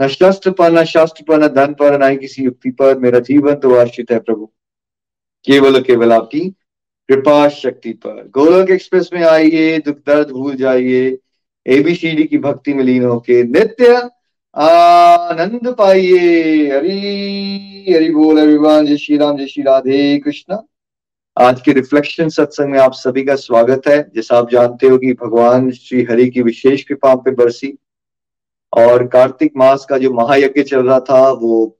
न शस्त्र पर, न शास्त्र पर, न धन पर, न किसी युक्ति पर मेरा जीवन तो आश्रित है प्रभु। केवल केवल आपकी कृपा शक्ति पर। गोलक एक्सप्रेस में आइए, दुख दर्द भूल जाइए। एबीसीडी की भक्ति में लीन होके नित्य आनंद पाइए। हरी, हरि बोल एवरीवन जय श्री राम, जय श्री राधे कृष्ण। आज के रिफ्लेक्शन सत्संग में आप सभी का स्वागत है। जैसा आप जानते हो कि भगवान श्री हरि की विशेष कृपा पे बरसी। और कार्तिक मास का जो महायज्ञ चल रहा था, वो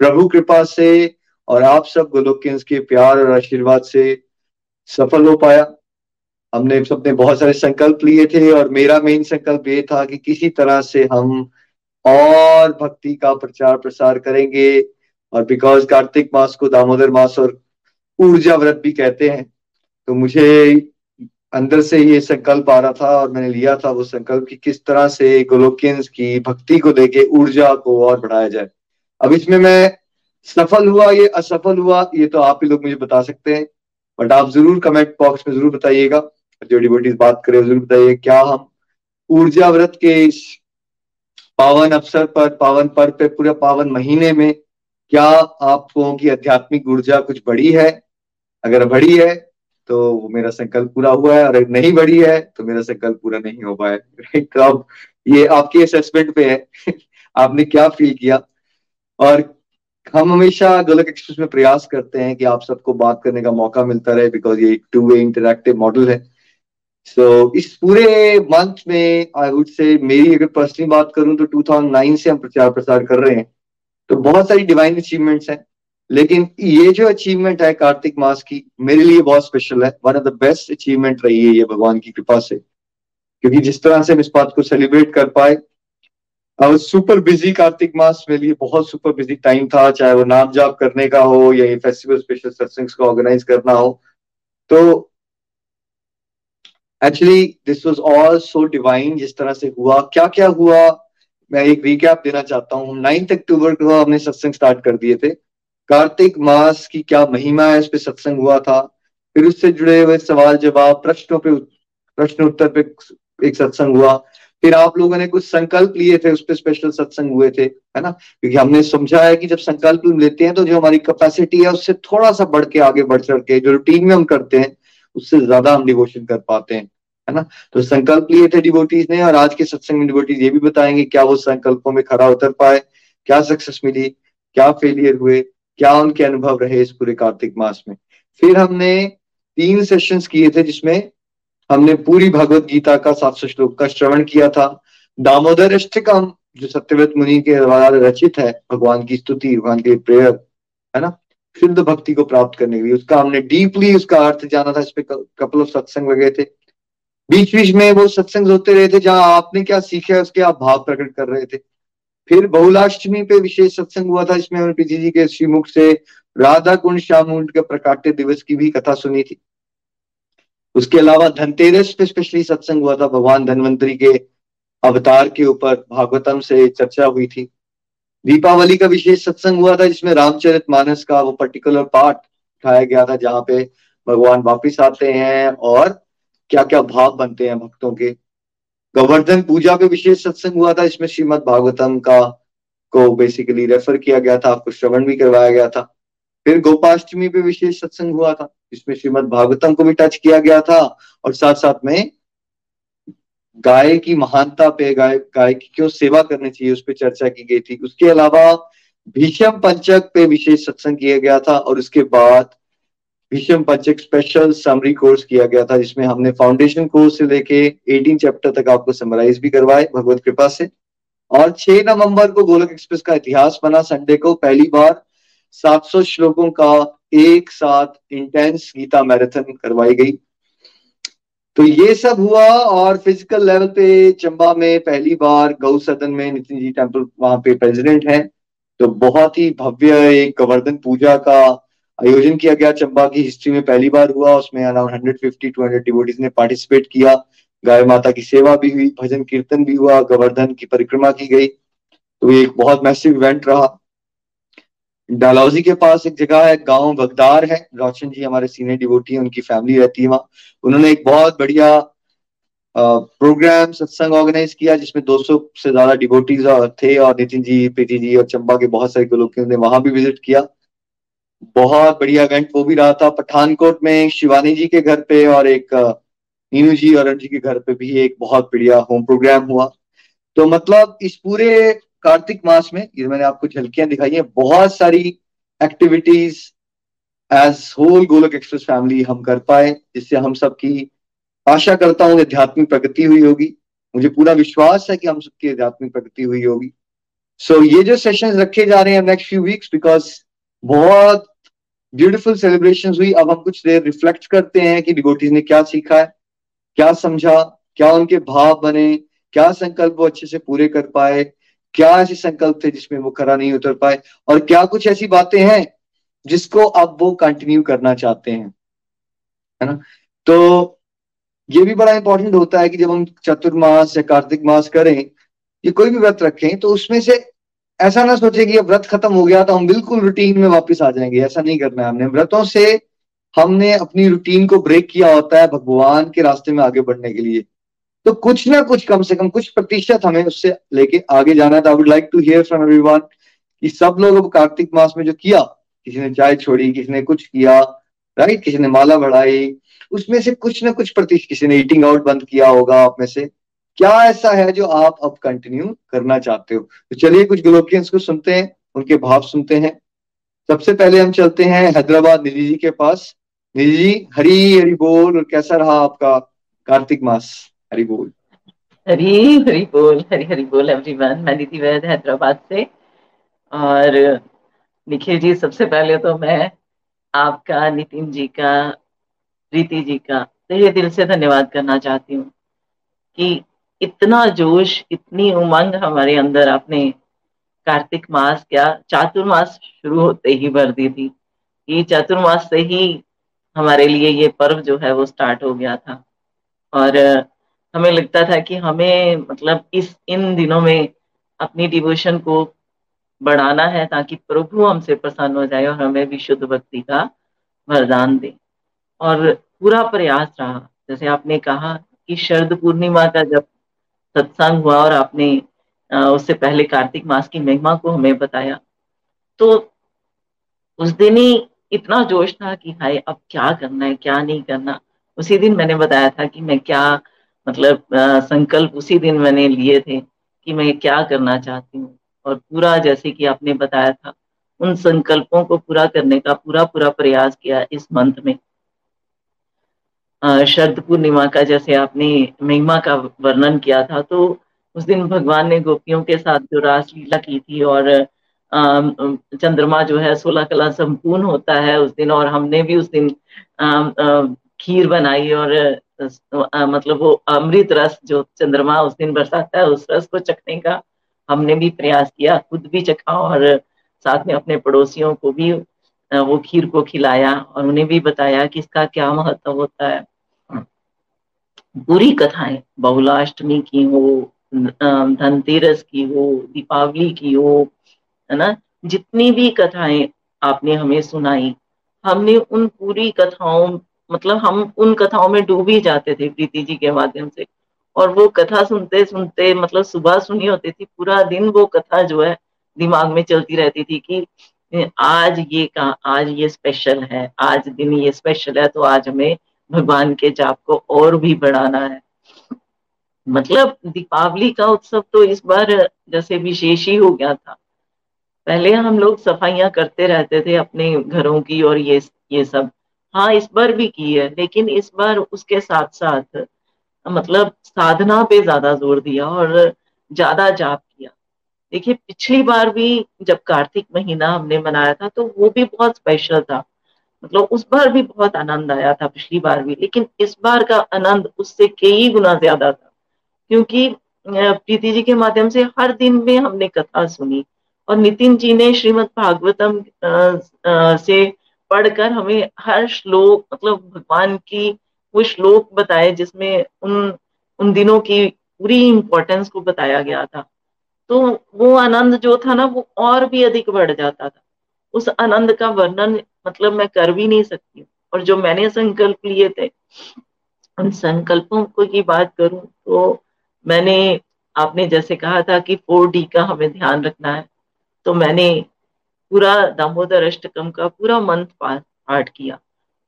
प्रभु कृपा से और आप सब गोलोकियंस के प्यार और आशीर्वाद से सफल हो पाया। हमने सबने बहुत सारे संकल्प लिए थे और मेरा मेन संकल्प ये था कि किसी तरह से हम और भक्ति का प्रचार प्रसार करेंगे और बिकॉज़ कार्तिक मास को दामोदर मास और ऊर्जा व्रत भी कहते हैं तो मुझे अंदर से ये संकल्प आ रहा था और मैंने लिया था वो संकल्प कि किस तरह से गोलोकियंस की भक्ति को देके ऊर्जा को और बढ़ाया जाए। अब इसमें मैं सफल हुआ ये, असफल हुआ, ये तो आप ही लोग मुझे बता सकते हैं, बट आप ज़रूर कमेंट बॉक्स में ज़रूर बताइएगा। जो डिबोटीज बात करें, ज़रूर बताइए, क्या हम ऊर्जा व्रत के इस पावन अवसर पर, पावन पर्व पे, पूरे पावन महीने में, क्या आप लोगों की आध्यात्मिक ऊर्जा कुछ बड़ी है? अगर बड़ी है तो वो मेरा संकल्प पूरा हुआ है और नहीं बढ़ी है तो मेरा संकल्प पूरा नहीं हो पाया राइट तो अब ये आपके असेसमेंट पे है आपने क्या फील किया? और हम हमेशा गोलक एक्सप्रेस में प्रयास करते हैं कि आप सबको बात करने का मौका मिलता रहे बिकॉज़ ये एक टू वे इंटरेक्टिव मॉडल है। सो so, इस पूरे मंथ में आई वुड से मेरी अगर पर्सनली बात करूँ तो 2009 से हम प्रचार प्रसार कर रहे हैं। तो बहुत सारी डिवाइन अचीवमेंट्स हैं। लेकिन ये जो अचीवमेंट है कार्तिक मास की, मेरे लिए बहुत स्पेशल है। One of the best achievement रही है ये भगवान की कृपा से। क्योंकि जिस तरह से हम इस बात को सेलिब्रेट कर पाए और सुपर बिज़ी कार्तिक मास मेरे लिए, बहुत सुपर बिज़ी टाइम था, चाहे वो नाम जाप करने का हो या ये फेस्टिवल स्पेशल सत्संग को ऑर्गेनाइज करना हो। तो actually this was also divine जिस तरह से हुआ। क्या क्या हुआ? मैं एक रिकैप देना चाहता हूँ। नाइन्थ अक्टूबर को हमने सत्संग स्टार्ट कर दिए थे। कार्तिक मास की क्या महिमा है इस पे सत्संग हुआ था? फिर उससे जुड़े हुए सवाल, जवाब, प्रश्नों पे प्रश्न उत्तर पे एक सत्संग हुआ। फिर आप लोगों ने कुछ संकल्प लिए थे, उस पर स्पेशल सत्संग हुए थे, है ना? क्योंकि हमने समझा है कि जब संकल्प लेते हैं तो जो हमारी कैपेसिटी है, उससे थोड़ा सा बढ़ के आगे बढ़ चढ़ के, जो रूटीन में हम करते हैं, उससे ज़्यादा हम डिवोशन कर पाते हैं, है ना? तो संकल्प लिए थे डिवोटीज ने, और आज के सत्संग में डिवोटीज ये भी बताएँगे क्या वो संकल्पों में खरा उतर पाए, क्या सक्सेस मिली, क्या फेलियर हुए क्या उनके अनुभव रहे इस पूरे कार्तिक मास में? फिर हमने तीन सेशंस किए थे जिसमें हमने पूरी भगवत गीता का सात सौ श्लोक का श्रवण किया था। दामोदर अष्टकम, जो सत्यव्रत मुनि के द्वारा रचित है, भगवान की स्तुति, भगवान के प्रेयर, है ना? शुद्ध भक्ति को प्राप्त करने के लिए। उसका हमने डीपली उसका अर्थ जाना था, इस पे कपल ऑफ़ सत्संग वगैरह थे। बीच बीच में वो सत्संग होते रहे थे, जहाँ आपने क्या सीखा है, उसके आप भाव प्रकट कर रहे थे। फिर बहुलाष्टमी पे विशेष सत्संग हुआ था इसमें हमने पीजी जी के श्रीमुख से राधा कुंड श्यामुंड के प्रकाट्य दिवस की भी कथा सुनी थी। उसके अलावा धनतेरस पे स्पेशली सत्संग हुआ था, भगवान धनवंतरी के अवतार के ऊपर भागवतम से चर्चा हुई थी। दीपावली का विशेष सत्संग हुआ था, जिसमें रामचरित मानस का वो पर्टिकुलर पार्ट उठाया गया था, जहाँ पे भगवान वापिस आते हैं और क्या क्या भाव बनते हैं भक्तों के। गोवर्धन पूजा पे विशेष सत्संग हुआ था, इसमें श्रीमद भागवतम का, को बेसिकली रेफर किया गया था, आपको श्रवण भी करवाया गया था। फिर गोपाष्टमी पे विशेष सत्संग हुआ था, इसमें श्रीमद भागवतम को भी टच किया गया था, और साथ साथ में गाय की महानता पे, गाय गाय की क्यों सेवा करनी चाहिए, उस पर चर्चा की गई थी। उसके अलावा भीषम पंचक पे विशेष सत्संग किया गया था, और उसके बाद भीषम पंचक स्पेशल समरी कोर्स किया गया था, जिसमें हमने फाउंडेशन कोर्स से लेके 18 चैप्टर तक आपको समराइज भी करवाए, भगवत कृपा से। और 6 नवंबर को गोलक एक्सप्रेस का इतिहास बना। संडे को पहली बार 700 श्लोकों का एक साथ इंटेंस गीता मैराथन करवाई गई। तो ये सब हुआ और फ़िज़िकल लेवल पे चंबा में पहली बार गौ सदन में नितिन जी टेंपल वहाँ पे प्रेसिडेंट हैं। तो बहुत ही भव्य एक गोवर्धन पूजा का आयोजन किया गया। चंबा की हिस्ट्री में पहली बार हुआ। उसमें around hundred fifty two hundred devotees ने पार्टिसिपेट किया। गाय माता की सेवा भी हुई। भजन कीर्तन भी हुआ। गोवर्धन की परिक्रमा की गई। तो ये एक बहुत मैसिव इवेंट रहा। डालौजी के पास एक जगह है। गाँव बगदार है। रोशन जी हमारे सीनियर डिवोटी उनकी फैमिली रहती है वहाँ। उन्होंने एक बहुत बढ़िया प्रोग्राम सत्संग ऑर्गेनाइज किया, जिसमें 200 से ज़्यादा डिवोटीज थे और नितिन जी, प्रीति जी और चंबा के बहुत सारे लोग ने वहाँ भी विज़िट किया। बहुत बढ़िया इवेंट वो भी रहा था पठानकोट में शिवानी जी के घर पे और एक नीनू जी और जी के घर पे भी एक बहुत बढ़िया होम प्रोग्राम हुआ। तो मतलब इस पूरे कार्तिक मास में ये मैंने आपको झलकियाँ दिखाई है बहुत सारी activities as whole Golok express family हम कर पाए जिससे हम सबकी आशा करता हूँ आध्यात्मिक प्रगति हुई होगी। मुझे पूरा विश्वास है कि हम सबकी आध्यात्मिक प्रगति हुई होगी। सो so, ये जो सेशन रखे जा रहे हैं नेक्स्ट फ्यू वीक्स बिकॉज़ बहुत ब्यूटीफुल सेलिब्रेशन हुई। अब हम कुछ देर रिफ्लेक्ट करते हैं कि डिवोटीज ने क्या सीखा है, क्या समझा, क्या उनके भाव बने, क्या संकल्प वो अच्छे से पूरे कर पाए, क्या ऐसे संकल्प थे जिसमें वो खरा नहीं उतर पाए, और क्या कुछ ऐसी बातें हैं जिसको अब वो कंटिन्यू करना चाहते हैं, है ना? तो ये भी बड़ा इंपॉर्टेंट होता है कि जब हम चतुर्मास या कार्तिक मास करें, ये कोई भी व्रत रखें तो उसमें से ऐसा ना सोचे कि अब व्रत खत्म हो गया तो हम बिल्कुल रूटीन में वापस आ जाएँगे। ऐसा नहीं करना है हमने। व्रतों से हमने अपनी रूटीन को ब्रेक किया होता है भगवान के रास्ते में आगे बढ़ने के लिए। तो कुछ ना कुछ, कम से कम कुछ प्रतिशत हमें उससे लेके आगे जाना था। I would like to hear from everyone कि सब लोग अब कार्तिक मास में जो किया, किसी ने चाय छोड़ी, किसी ने कुछ किया राइट किसी ने माला बढ़ाई। उसमें से कुछ ना कुछ प्रतिशत किसी ने ईटिंग आउट बंद किया होगा आप में से। क्या ऐसा है जो आप अब कंटिन्यू करना चाहते हो? तो चलिए कुछ ग्लोकियंस को सुनते हैं, उनके भाव सुनते हैं। सबसे पहले हम चलते हैं हैदराबाद निधि जी के पास। निधि जी, हरी हरी बोल और कैसा रहा आपका कार्तिक मास? हरी बोल। हरी हरी बोल, हरी हरी बोल एवरीवन मैं नीति वैद हैदराबाद से। और निखिल जी, सबसे पहले तो मैं आपका, नितिन जी का, प्रीति जी का तो ये दिल से धन्यवाद करना चाहती हूँ कि इतना जोश, इतनी उमंग हमारे अंदर आपने कार्तिक मास क्या चातुर्मास शुरू होते ही भर दी थी। ये चातुर्मास से ही हमारे लिए ये पर्व जो है वो स्टार्ट हो गया था। और हमें लगता था कि हमें मतलब इस, इन दिनों में अपनी डिवोशन को बढ़ाना है ताकि प्रभु हमसे प्रसन्न हो जाए और हमें भी शुद्ध भक्ति का वरदान दे। और पूरा प्रयास रहा। जैसे आपने कहा कि शरद पूर्णिमा का जब सत्संग हुआ और आपने उससे पहले कार्तिक मास की महिमा को हमें बताया। तो उस दिन ही इतना जोश था कि हाय, अब क्या करना है, क्या नहीं करना। उसी दिन मैंने बताया था कि मैं क्या मतलब संकल्प उसी दिन मैंने लिए थे कि मैं क्या करना चाहती हूँ। और पूरा जैसे कि आपने बताया था, उन संकल्पों को पूरा करने का पूरा पूरा प्रयास किया इस मंथ में। शरद पूर्णिमा का जैसे आपने महिमा का वर्णन किया था तो उस दिन भगवान ने गोपियों के साथ जो रासलीला की थी और चंद्रमा जो है, सोलह कला संपूर्ण होता है उस दिन और हमने भी उस दिन खीर बनाई और मतलब वो अमृत रस जो चंद्रमा उस दिन बरसाता है, उस रस को चखने का हमने भी प्रयास किया, खुद भी चखा और साथ में अपने पड़ोसियों को भी वो खीर को खिलाया और उन्हें भी बताया कि इसका क्या महत्व होता है। पूरी कथाएँ, बहुलाष्टमी की हो धनतेरस की हो, दीपावली की हो, है ना? जितनी भी कथाएँ आपने हमें सुनाई, हमने उन पूरी कथाओं मतलब हम उन कथाओं में डूब ही जाते थे प्रीति जी के माध्यम से। और वो कथा सुनते सुनते मतलब सुबह सुनी होती थी, पूरा दिन वो कथा जो है, दिमाग में चलती रहती थी कि, आज ये कहा आज ये स्पेशल है, आज दिन ये स्पेशल है तो आज हमें भगवान के जाप को और भी बढ़ाना है। मतलब दीपावली का उत्सव तो इस बार जैसे विशेष ही हो गया था। पहले हम लोग सफाइयाँ करते रहते थे अपने घरों की और ये ये सब। हाँ इस बार भी की है, लेकिन इस बार उसके साथ साथ मतलब साधना पे ज़्यादा ज़ोर दिया और ज़्यादा जाप किया। देखिए, पिछली बार भी जब कार्तिक महीना हमने मनाया था तो वो भी बहुत स्पेशल था। मतलब उस बार भी बहुत आनंद आया था, पिछली बार भी। लेकिन इस बार का आनंद उससे कई गुना ज़्यादा था। क्योंकि प्रीति जी के माध्यम से हर दिन में हमने कथा सुनी। और नितिन जी ने श्रीमद भागवतम से पढ़कर हमें हर श्लोक मतलब भगवान की वो श्लोक बताए, जिसमें उन उन दिनों की पूरी इंपॉर्टेंस को बताया गया था। तो वो आनंद जो था ना, वो और भी अधिक बढ़ जाता था। उस आनंद का वर्णन मतलब मैं कर भी नहीं सकती हूँ। और जो मैंने संकल्प लिए थे, उन संकल्पों को की बात करूँ तो मैंने, आपने जैसे कहा था कि फोर डी का हमें ध्यान रखना है तो मैंने पूरा दामोदर अष्टकम का पूरा मंथ पाठ किया।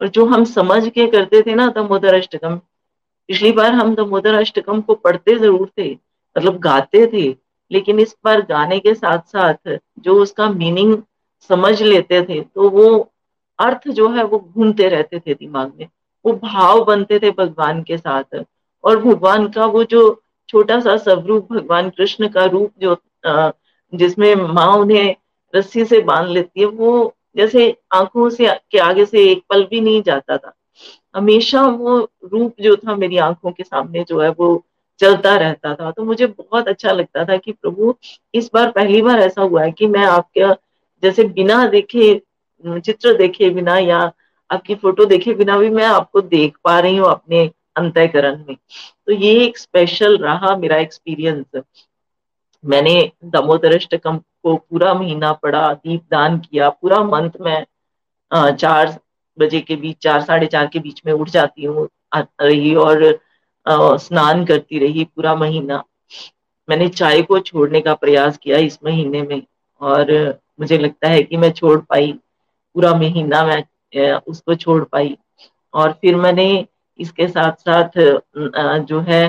और जो हम समझ के करते थे ना दामोदर अष्टकम, पिछली बार हम दामोदर अष्टकम को पढ़ते ज़रूर थे मतलब गाते थे, लेकिन इस बार गाने के साथ साथ जो उसका मीनिंग समझ लेते थे तो वो अर्थ जो है वो घूमते रहते थे दिमाग में। वो भाव बनते थे भगवान के साथ। और भगवान का वो जो छोटा सा स्वरूप भगवान कृष्ण का रूप जो जिसमें माँ उन्हें रस्सी से बाँध लेती है, वो जैसे आँखों से, के आगे से एक पल भी नहीं जाता था। हमेशा वो रूप जो था मेरी आँखों के सामने जो है वो चलता रहता था। तो मुझे बहुत अच्छा लगता था कि प्रभु, इस बार पहली बार ऐसा हुआ है कि मैं आपके जैसे बिना देखे चित्र देखे बिना या आपकी फ़ोटो देखे बिना भी मैं आपको देख पा रही हूँ अपने अंतकरण में। तो ये एक स्पेशल रहा मेरा एक्सपीरियंस मैंने दामोदरष्टकम को पूरा महीना पढ़ा दीप दान किया, पूरा मंथ में चार बजे के बीच, चार, साढ़े चार के बीच में उठ जाती हूँ रही और स्नान करती रही पूरा महीना। मैंने चाय को छोड़ने का प्रयास किया इस महीने में और मुझे लगता है कि मैं छोड़ पाई। पूरा महीना मैं उसको छोड़ पाई। और फिर मैंने इसके साथ साथ जो है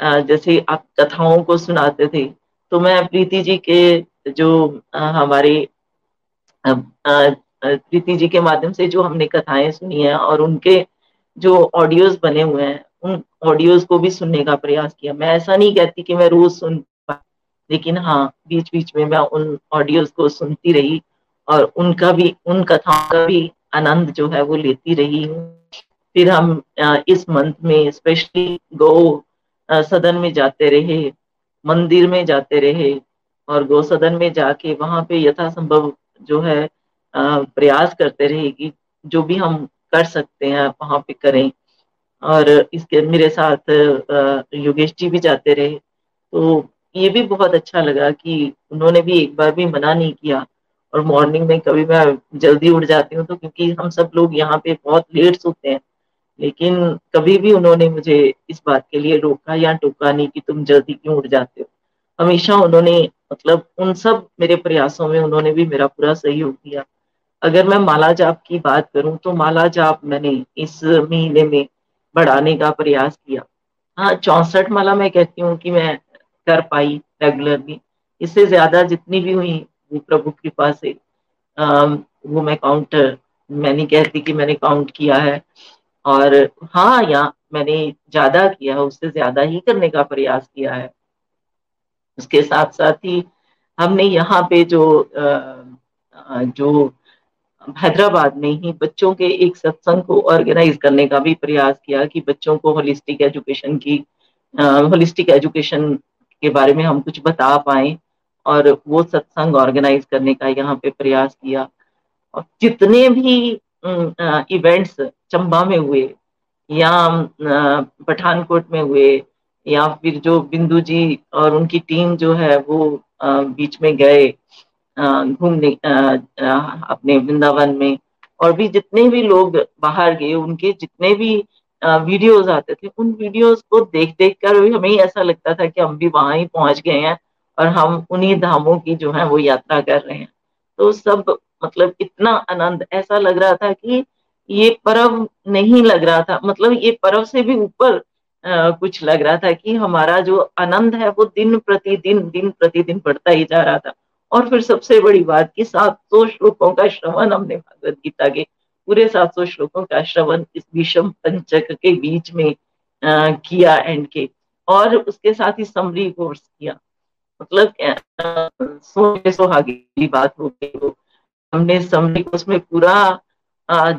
जैसे आप कथाओं को सुनाते थे तो मैं प्रीति जी के जो हमारे प्रीति जी के माध्यम से जो हमने कथाएँ सुनी है और उनके जो ऑडियोज बने हुए हैं, उन ऑडियोज को भी सुनने का प्रयास किया। मैं ऐसा नहीं कहती कि मैं रोज सुन लेकिन हाँ बीच बीच में मैं उन ऑडियोज को सुनती रही। और उनका भी, उन कथाओं का भी आनंद जो है वो लेती रही हूँ। फिर हम इस मंथ में स्पेशली गो सदन में जाते रहे, मंदिर में जाते रहे और गौ सदन में जाके वहाँ पे यथासंभव जो है प्रयास करते रहे कि जो भी हम कर सकते हैं वहाँ पे करें। और इसके, मेरे साथ योगेश जी भी जाते रहे। तो ये भी बहुत अच्छा लगा कि उन्होंने भी एक बार भी मना नहीं किया। और मॉर्निंग में कभी मैं जल्दी उठ जाती हूँ तो क्योंकि हम सब लोग यहाँ पे बहुत लेट सोते हैं। लेकिन कभी भी उन्होंने मुझे इस बात के लिए रोका या टोका नहीं कि तुम जल्दी क्यों उठ जाते हो। हमेशा उन्होंने मतलब उन सब मेरे प्रयासों में उन्होंने भी मेरा पूरा सहयोग दिया। अगर मैं माला जाप की बात करूँ तो माला जाप मैंने इस महीने में बढ़ाने का प्रयास किया। हाँ चौसठ माला मैं कहती हूँ कि मैं कर पाई रेगुलरली इससे ज़्यादा जितनी भी हुई वो प्रभु कृपा से आ, वो मैं काउंट मैं नहीं कहती कि मैंने काउंट किया है। और हाँ यहाँ मैंने ज़्यादा किया है उससे ज़्यादा ही करने का प्रयास किया है। उसके साथ साथ ही हमने यहाँ पे जो जो हैदराबाद में ही बच्चों के एक सत्संग को ऑर्गेनाइज करने का भी प्रयास किया कि बच्चों को होलिस्टिक एजुकेशन की होलिस्टिक एजुकेशन के बारे में हम कुछ बता पाए। और वो सत्संग ऑर्गेनाइज करने का यहाँ पे प्रयास किया। और जितने भी इवेंट्स चंबा में हुए, या पठानकोट में हुए, या फिर जो बिंदु जी और उनकी टीम जो है वो बीच में गए घूमने अपने वृंदावन में, और भी जितने भी लोग बाहर गए, उनके जितने भी वीडियोस आते थे, उन वीडियोस को देख देख कर हमें ऐसा लगता था कि हम भी वहाँ ही पहुँच गए हैं। और हम उन्हीं धामों की जो है वो यात्रा कर रहे हैं। तो सब मतलब इतना आनंद ऐसा लग रहा था कि ये पर्व नहीं लग रहा था। मतलब ये पर्व से भी ऊपर कुछ लग रहा था कि हमारा जो आनंद है वो दिन प्रतिदिन दिन प्रतिदिन बढ़ता ही जा रहा था। और फिर सबसे बड़ी बात की सात सौ श्लोकों का श्रवण हमने भगवत गीता के पूरे सात सौ श्लोकों का श्रवण इस विषम पंचक के बीच में आ, किया एंड के और उसके साथ ही समरी कोर्स किया। मतलब सोने सुहागी की बात हो गई वो हमने समरी उसमें पूरा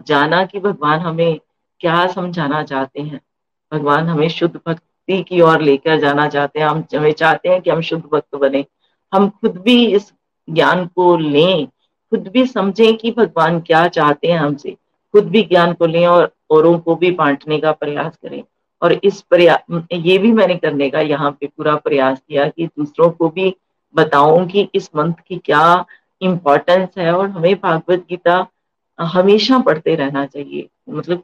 जाना कि भगवान हमें क्या समझाना चाहते हैं। भगवान हमें शुद्ध भक्ति की ओर लेकर जाना चाहते हैं। हम, हमें चाहते हैं कि हम शुद्ध भक्त बने। हम खुद भी इस ज्ञान को लें। खुद भी समझें कि भगवान क्या चाहते हैं हमसे। खुद भी ज्ञान को लें और औरों को भी बांटने का प्रयास करें। और इस प्रयास ये भी मैंने करने का यहाँ पे पूरा प्रयास किया कि दूसरों को भी बताऊँ कि इस मंथ की क्या इम्पोर्टेंस है और हमें भागवत गीता हमेशा पढ़ते रहना चाहिए। मतलब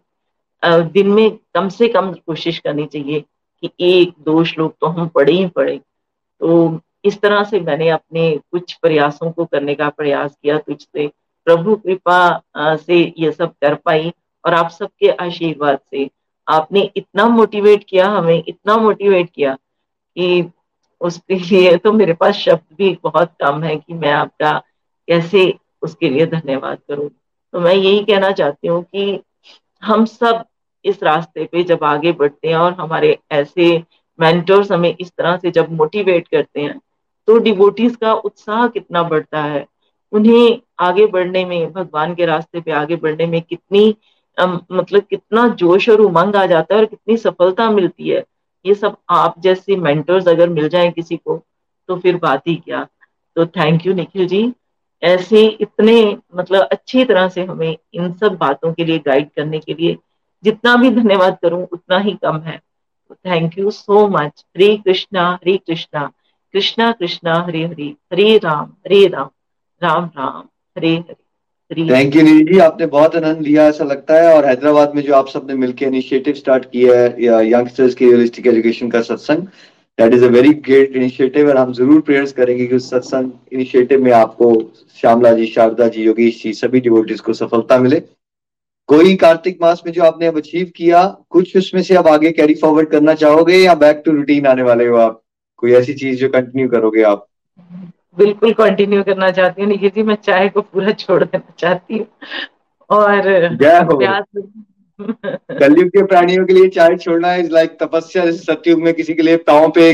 दिन में कम से कम कोशिश करनी चाहिए कि एक, दो श्लोक तो हम पढ़े ही पढ़े। तो इस तरह से मैंने अपने कुछ प्रयासों को करने का प्रयास किया तुझसे प्रभु कृपा से ये सब कर पाई और आप सबके आशीर्वाद से। आपने इतना मोटिवेट किया, हमें इतना मोटिवेट किया कि उसके लिए तो मेरे पास शब्द भी बहुत कम है कि मैं आपका कैसे उसके लिए धन्यवाद करूँ। तो मैं यही कहना चाहती हूँ कि हम सब इस रास्ते पे जब आगे बढ़ते हैं और हमारे ऐसे मेंटर्स हमें इस तरह से जब मोटिवेट करते हैं तो डिवोटीज का उत्साह कितना बढ़ता है। उन्हें आगे बढ़ने में, भगवान के रास्ते पे आगे बढ़ने में कितनी मतलब कितना जोश और उमंग आ जाता है और कितनी सफलता मिलती है। ये सब आप जैसे मेंटर्स अगर मिल जाए किसी को तो फिर बात ही क्या। तो थैंक यू निखिल जी। ऐसे इतने मतलब अच्छी तरह से हमें इन सब बातों के लिए गाइड करने के लिए जितना भी धन्यवाद करूँ, उतना ही कम है। Thank you so much Hare Krishna Hare Krishna. Krishna Krishna, Hare Hare. Hare Ram Hare Ram. Ram Ram. Hare Hare. Thank you Neel ji आपने बहुत आनंद लिया, ऐसा लगता है। और हैदराबाद में जो आप सबने मिलकर इनिशिएटिव स्टार्ट किया है यंगस्टर्स की रियलिस्टिक एजुकेशन का सत्संग that is a very great initiative और हम ज़रूर प्रेयर्स करेंगे कि उस सत्संग इनिशिएटिव में आपको श्यामला जी, शारदा जी, योगेश जी, सभी डिवोटीज को सफलता मिले। कोई कार्तिक मास में जो आपने अब अचीव किया, कुछ उसमें से आप आगे कैरी फॉरवर्ड करना चाहोगे या बैक टू रूटीन आने वाले हो आप? कोई ऐसी चीज़ जो कंटिन्यू करोगे आप? बिल्कुल कंटिन्यू करना चाहती हूँ। निखिल जी मैं चाय को पूरा छोड़ देना चाहती हूँ। और कलयुग के प्राणियों के लिए चाय छोड़ना इज़ लाइक तपस्या जैसे सत्युग में किसी के लिए पाओ पे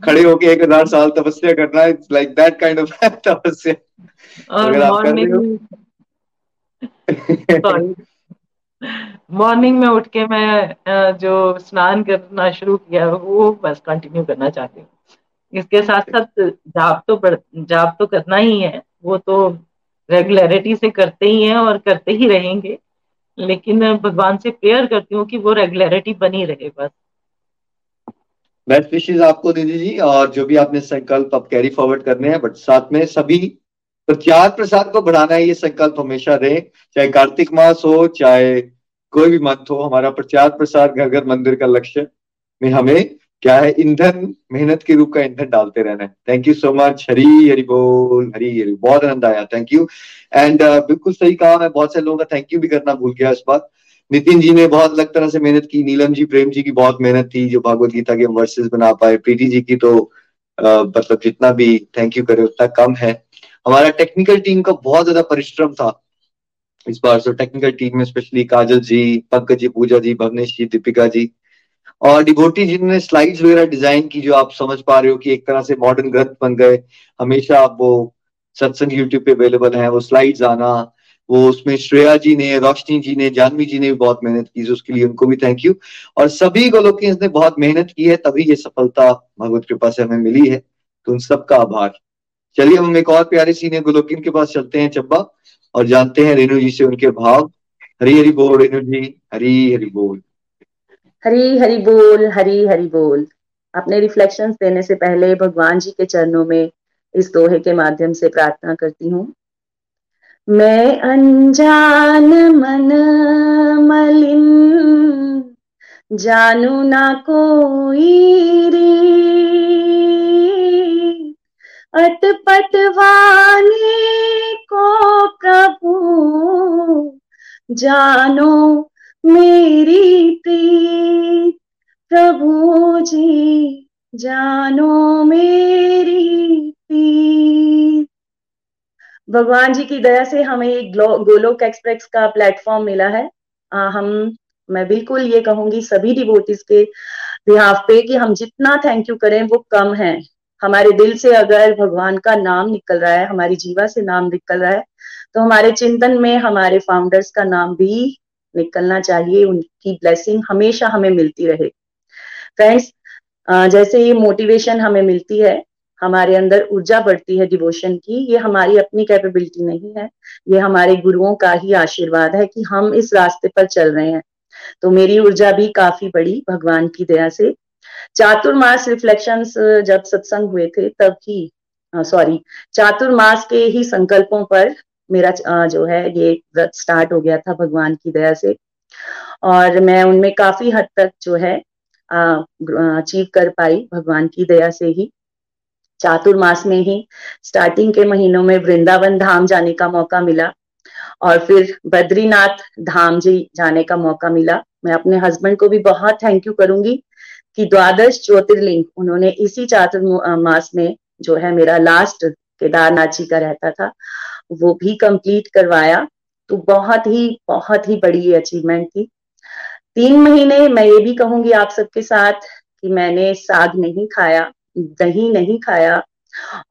खड़े होके एक हज़ार साल तपस्या करना it's like that kind of तपस्या। हो। मॉर्निंग में उठ के मैं जो स्नान करना शुरू किया वो बस कंटिन्यू करना चाहती हूँ। इसके साथ साथ जाप तो जाप तो करना ही है। वो तो रेगुलरिटी से करते ही हैं और करते ही रहेंगे। लेकिन भगवान से प्रेयर करती हूँ कि वो रेगुलरिटी बनी रहे बस। बेस्ट विशेष आपको दीदी जी, और जो भी आपने संकल्प अब कैरी फॉरवर्ड करने हैं बट साथ में सभी प्रचार प्रसार को बढ़ाना है, ये संकल्प हमेशा रहे। चाहे कार्तिक मास हो, चाहे कोई भी मंथ हो, हमारा प्रचार प्रसार घर घर मंदिर का लक्ष्य में हमें क्या है? ईंधन, मेहनत के रूप का ईंधन डालते रहना है। Thank you so much Hari Hari बोल, हरी हरी, बहुत आनंद आया थैंक यू एंड बिल्कुल सही कहा मैं, बहुत से लोगों का थैंक यू भी करना भूल गया इस बात नितिन जी ने बहुत अलग तरह से मेहनत की, नीलम जी, प्रेम जी की बहुत मेहनत थी, जो भागवत गीता के वर्सेस बना पाए, प्रीति जी की तो मतलब जितना भी थैंक यू करे, उतना कम है। हमारा टेक्निकल टीम का बहुत ज़्यादा परिश्रम था इस बार सो टेक्निकल टीम में स्पेशली काजल जी, पंकज जी, पूजा जी, भवनेश जी, दीपिका जी और डिबोटी जिन्होंने स्लाइड्स वगैरह डिज़ाइन की जो आप समझ पा रहे हो कि एक तरह से मॉडर्न ग्रंथ बन गए, हमेशा आप वो सत्संग यूट्यूब पे अवेलेबल है, वो स्लाइड्स आना, वो उसमें श्रेया जी ने, रोशनी जी ने, जानवी जी ने भी बहुत मेहनत की, उसके लिए उनको भी थैंक यू और सभी गोलोकियंस ने बहुत मेहनत की है, तभी ये सफलता भगवत कृपा से हमें मिली है तो उन सबका आभार. चलिए हम एक और प्यारे सीने गोलोकिन के पास चलते हैं चब्बा और जानते हैं रेणु जी से उनके भाव. हरी हरी बोल, रेणु जी. हरी हरी बोल. हरी हरी बोल, हरी हरी बोल। अपने रिफ्लेक्शन देने से पहले भगवान जी के चरणों में इस दोहे के माध्यम से प्रार्थना करती हूँ। मैं अनजान मन मलिन, जानू ना कोई री को प्रभु, जानो मेरी प्रीत प्रभु जी जानो मेरी प्रीत। भगवान जी की दया से हमें एक गोलोक एक्सप्रेस का प्लेटफॉर्म मिला है। आ, हम मैं बिल्कुल ये कहूँगी सभी डिवोटिस के बिहाफ पे कि हम जितना थैंक यू करें वो कम है। हमारे दिल से अगर भगवान का नाम निकल रहा है हमारी जीवा से नाम निकल रहा है तो हमारे चिंतन में हमारे फाउंडर्स का नाम भी निकलना चाहिए, उनकी ब्लेसिंग हमेशा हमें मिलती रहे। फ्रेंड्स जैसे ये मोटिवेशन हमें मिलती है, हमारे अंदर ऊर्जा बढ़ती है डिवोशन की, ये हमारी अपनी कैपेबिलिटी नहीं है। ये हमारे गुरुओं का ही आशीर्वाद है कि हम इस रास्ते पर चल रहे हैं। तो मेरी ऊर्जा भी काफ़ी बड़ी भगवान की दया से। चातुर्मास रिफ्लेक्शंस जब सत्संग हुए थे, तब ही सॉरी चातुर्मास के ही संकल्पों पर मेरा जो है, ये व्रत स्टार्ट हो गया था भगवान की दया से। और मैं उनमें काफ़ी हद तक जो है अचीव कर पाई भगवान की दया से ही। चातुर्मास में ही स्टार्टिंग के महीनों में वृंदावन धाम जाने का मौका मिला और फिर बद्रीनाथ धाम जी जाने का मौका मिला। मैं अपने हस्बैंड को भी बहुत थैंक यू करूँगी कि द्वादश ज्योतिर्लिंग उन्होंने इसी चातुर्मास में जो है मेरा लास्ट केदारनाथ जी का रहता था। वो भी कंप्लीट करवाया तो बहुत ही बहुत ही बड़ी अचीवमेंट थी। तीन महीने मैं ये भी कहूँगी आप सबके साथ कि मैंने साग नहीं खाया, दही नहीं खाया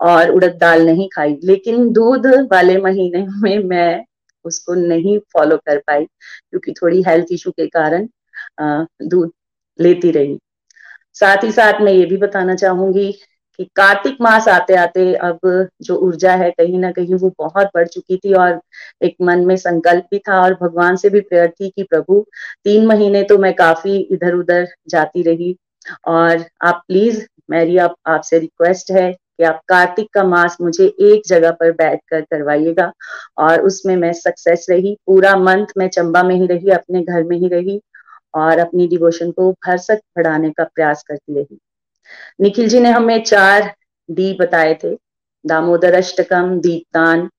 और उड़द दाल नहीं खाई, लेकिन दूध वाले महीने में मैं उसको नहीं फॉलो कर पाई, क्योंकि थोड़ी हेल्थ इशू के कारण दूध लेती रही। साथ ही साथ मैं ये भी बताना चाहूँगी कि कार्तिक मास आते आते अब जो ऊर्जा है कहीं ना कहीं वो बहुत बढ़ चुकी थी और एक मन में संकल्प भी था और भगवान से भी प्रेयर थी कि प्रभु, तीन महीने तो मैं काफ़ी इधर उधर जाती रही। और आप प्लीज़, मेरी आप आपसे रिक्वेस्ट है कि आप कार्तिक का मास मुझे एक जगह पर बैठ कर करवाइएगा और उसमें मैं सक्सेस रही, पूरा मंथ मैं चंबा में ही रही, अपने घर में ही रही और अपनी डिवोशन को भरसक बढ़ाने का प्रयास करती रही। निखिल जी ने हमें चार डी बताए थे, दामोदर अष्टकम दीपदान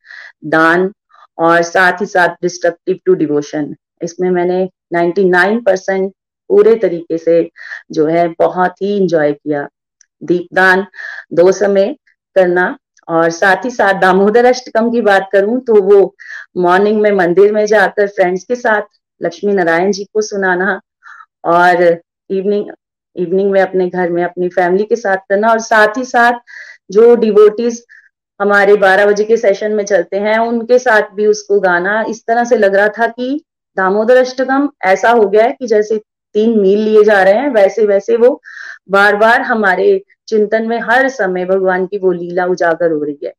दान और साथ ही साथ डिस्ट्रक्टिव टू डिवोशन इसमें मैंने 99 परसेंट पूरे तरीके से जो है बहुत ही इंजॉय किया। दीपदान दो समय करना और साथ ही साथ दामोदर अष्टकम की बात करूँ तो वो मॉर्निंग में मंदिर में जाकर फ्रेंड्स के साथ लक्ष्मी नारायण जी को सुनाना और इवनिंग इवनिंग में अपने घर में, अपनी फैमिली के साथ करना और साथ ही साथ जो डिवोटीज हमारे 12 बजे के सेशन में चलते हैं, उनके साथ भी उसको गाना इस तरह से लग रहा था कि दामोदर अष्टकम ऐसा हो गया है कि जैसे तीन मील लिए जा रहे हैं, वैसे वैसे वो बार बार हमारे चिंतन में हर समय भगवान की वो लीला उजागर हो रही है।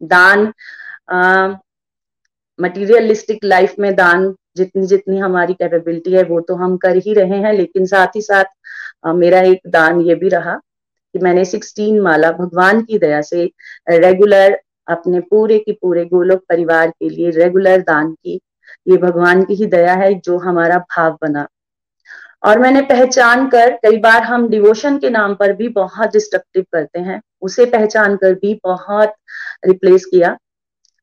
दान मटीरियलिस्टिक लाइफ में दान जितनी जितनी हमारी कैपेबिलिटी है, वो तो हम कर ही रहे हैं, लेकिन साथ ही साथ मेरा एक दान ये भी रहा कि मैंने 16 माला भगवान की दया से रेगुलर अपने पूरे की पूरे गोलोक परिवार के लिए रेगुलर दान की। ये भगवान की ही दया है जो हमारा भाव बना। और मैंने पहचान कर, कई बार हम डिवोशन के नाम पर भी बहुत डिस्ट्रक्टिव करते हैं, उसे पहचान कर भी बहुत रिप्लेस किया।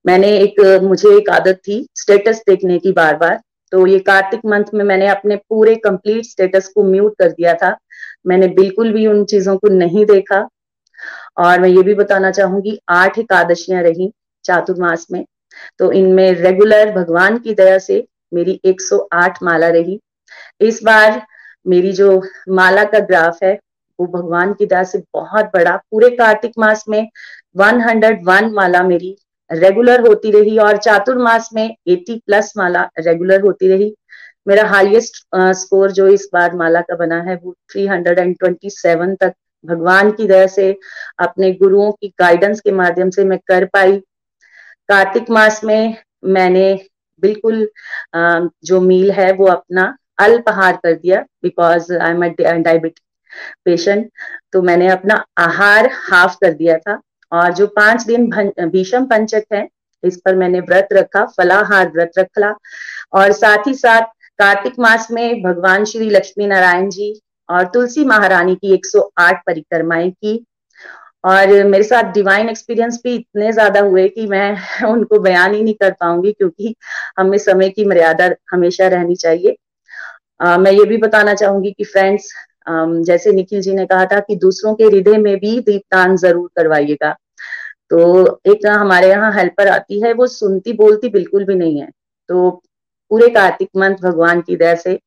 मैंने एक, मुझे एक आदत थी स्टेटस देखने की बार बार। तो ये कार्तिक मंथ में मैंने अपने पूरे कंप्लीट स्टेटस को म्यूट कर दिया था। मैंने बिल्कुल भी उन चीज़ों को नहीं देखा। और मैं ये भी बताना चाहूँगी, आठ एकादशियाँ रही चातुर्मास में। तो इनमें रेगुलर भगवान की दया से मेरी 108 माला रही। इस बार मेरी जो माला का ग्राफ है, वो भगवान की दया से बहुत बड़ा। पूरे कार्तिक मास में 101 माला मेरी रेगुलर होती रही और चातुर्मास में 80 प्लस माला रेगुलर होती रही। मेरा हाईएस्ट स्कोर जो इस बार माला का बना है वो 327 तक भगवान की दया से अपने गुरुओं की गाइडेंस के माध्यम से मैं कर पाई। कार्तिक मास में मैंने बिल्कुल जो मील है वो अपना अल्पहार कर दिया because I am diabetic patient तो मैंने अपना आहार हाफ़ कर दिया था। और जो पाँच दिन भीषम पंचक है इस पर मैंने व्रत रखा फलाहार व्रत रखा और साथ ही साथ कार्तिक मास में भगवान श्री लक्ष्मी नारायण जी और तुलसी महारानी की 108 परिक्रमाएँ की। और मेरे साथ डिवाइन एक्सपीरियंस भी इतने ज़्यादा हुए कि मैं उनको बयान ही नहीं कर पाऊँगी क्योंकि हमें समय की मर्यादा हमेशा रहनी चाहिए। आ, मैं ये भी बताना चाहूँगी कि फ्रेंड्स जैसे निखिल जी ने कहा था कि दूसरों के हृदय में भी दीपदान ज़रूर करवाइएगा। तो एक हमारे यहाँ हेल्पर आती है, वो सुनती बोलती बिल्कुल भी नहीं है। तो पूरे कार्तिक मंथ भगवान की दया से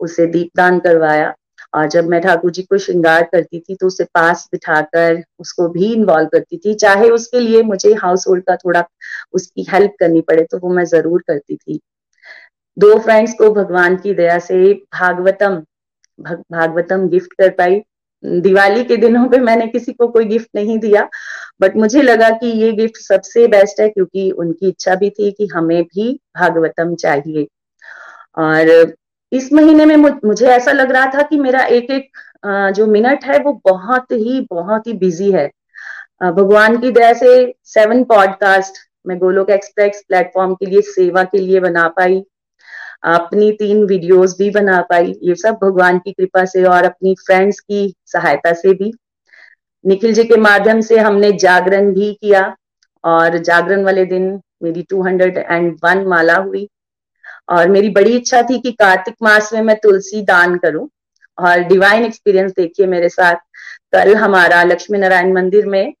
उसे दीपदान करवाया और जब मैं ठाकुर जी को श्रृंगार करती थी तो उसे पास बिठाकर उसको भी इन्वॉल्व करती थी। चाहे उसके लिए मुझे हाउस होल्ड का थोड़ा उसकी हेल्प करनी पड़े तो वो मैं ज़रूर करती थी। दो फ्रेंड्स को भगवान की दया से भागवतम भागवतम गिफ्ट कर पाई। दिवाली के दिनों पे मैंने किसी को कोई गिफ्ट नहीं दिया बट मुझे लगा कि ये गिफ्ट सबसे बेस्ट है क्योंकि उनकी इच्छा भी थी कि हमें भी भागवतम चाहिए। और इस महीने में मुझे ऐसा लग रहा था कि मेरा एक एक जो मिनट है वो बहुत ही बहुत ही बिज़ी है। भगवान की दया से सेवन पॉडकास्ट मैं गोलोक एक्सप्रेस प्लेटफॉर्म के लिए, सेवा के लिए बना पाई। अपनी तीन वीडियोस भी बना पाई। ये सब भगवान की कृपा से और अपनी फ्रेंड्स की सहायता से भी। निखिल जी के माध्यम से हमने जागरण भी किया और जागरण वाले दिन मेरी 201 माला हुई। और मेरी बड़ी इच्छा थी कि कार्तिक मास में मैं तुलसी दान करूँ। और डिवाइन एक्सपीरियंस देखिए मेरे साथ, कल हमारा लक्ष्मी नारायण मंदिर में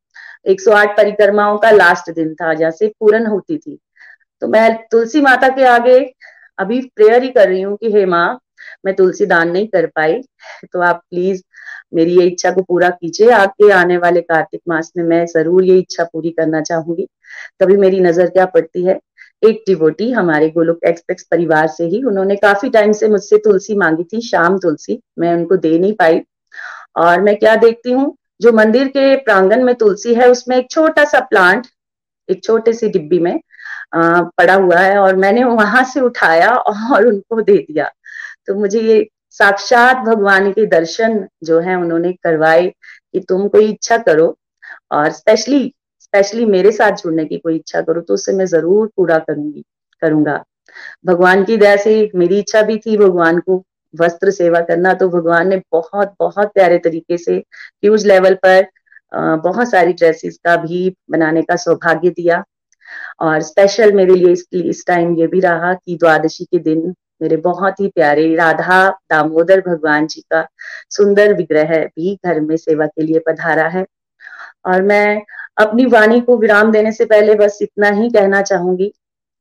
108 परिक्रमाओं का लास्ट दिन था जैसे पूर्ण होती थी। तो मैं तुलसी माता के आगे अभी प्रेयर ही कर रही हूँ कि हे माँ, मैं तुलसी दान नहीं कर पाई। तो आप प्लीज़ मेरी ये इच्छा को पूरा कीजिए आगे आने वाले कार्तिक मास में मैं ज़रूर ये इच्छा पूरी करना चाहूँगी। तभी मेरी नज़र क्या पड़ती है? एक डिवोटी हमारे गोलोक एक्सप्रेस परिवार से ही उन्होंने काफ़ी टाइम से मुझसे तुलसी मांगी थी शाम तुलसी। मैं उनको दे नहीं पाई। और मैं क्या देखती हूँ? जो मंदिर के प्रांगण में तुलसी है उसमें एक छोटा सा प्लांट एक छोटे सी डिब्बी में आ, पड़ा हुआ है और मैंने वहाँ से उठाया और उनको दे दिया। तो मुझे ये साक्षात भगवान के दर्शन जो है उन्होंने करवाए कि तुम कोई इच्छा करो और स्पेशली स्पेशली मेरे साथ जुड़ने की कोई इच्छा करो तो उसे मैं ज़रूर पूरा करूँगी करूँगा। भगवान की दया से मेरी इच्छा भी थी भगवान को वस्त्र सेवा करना तो भगवान ने बहुत बहुत प्यारे तरीके से ह्यूज लेवल पर बहुत सारी ड्रेसेस का भी बनाने का सौभाग्य दिया। और स्पेशल मेरे लिए इस, टाइम ये भी रहा कि द्वादशी के दिन मेरे बहुत ही प्यारे राधा दामोदर भगवान जी का सुंदर विग्रह भी घर में सेवा के लिए पधारा है। और मैं अपनी वाणी को विराम देने से पहले बस इतना ही कहना चाहूँगी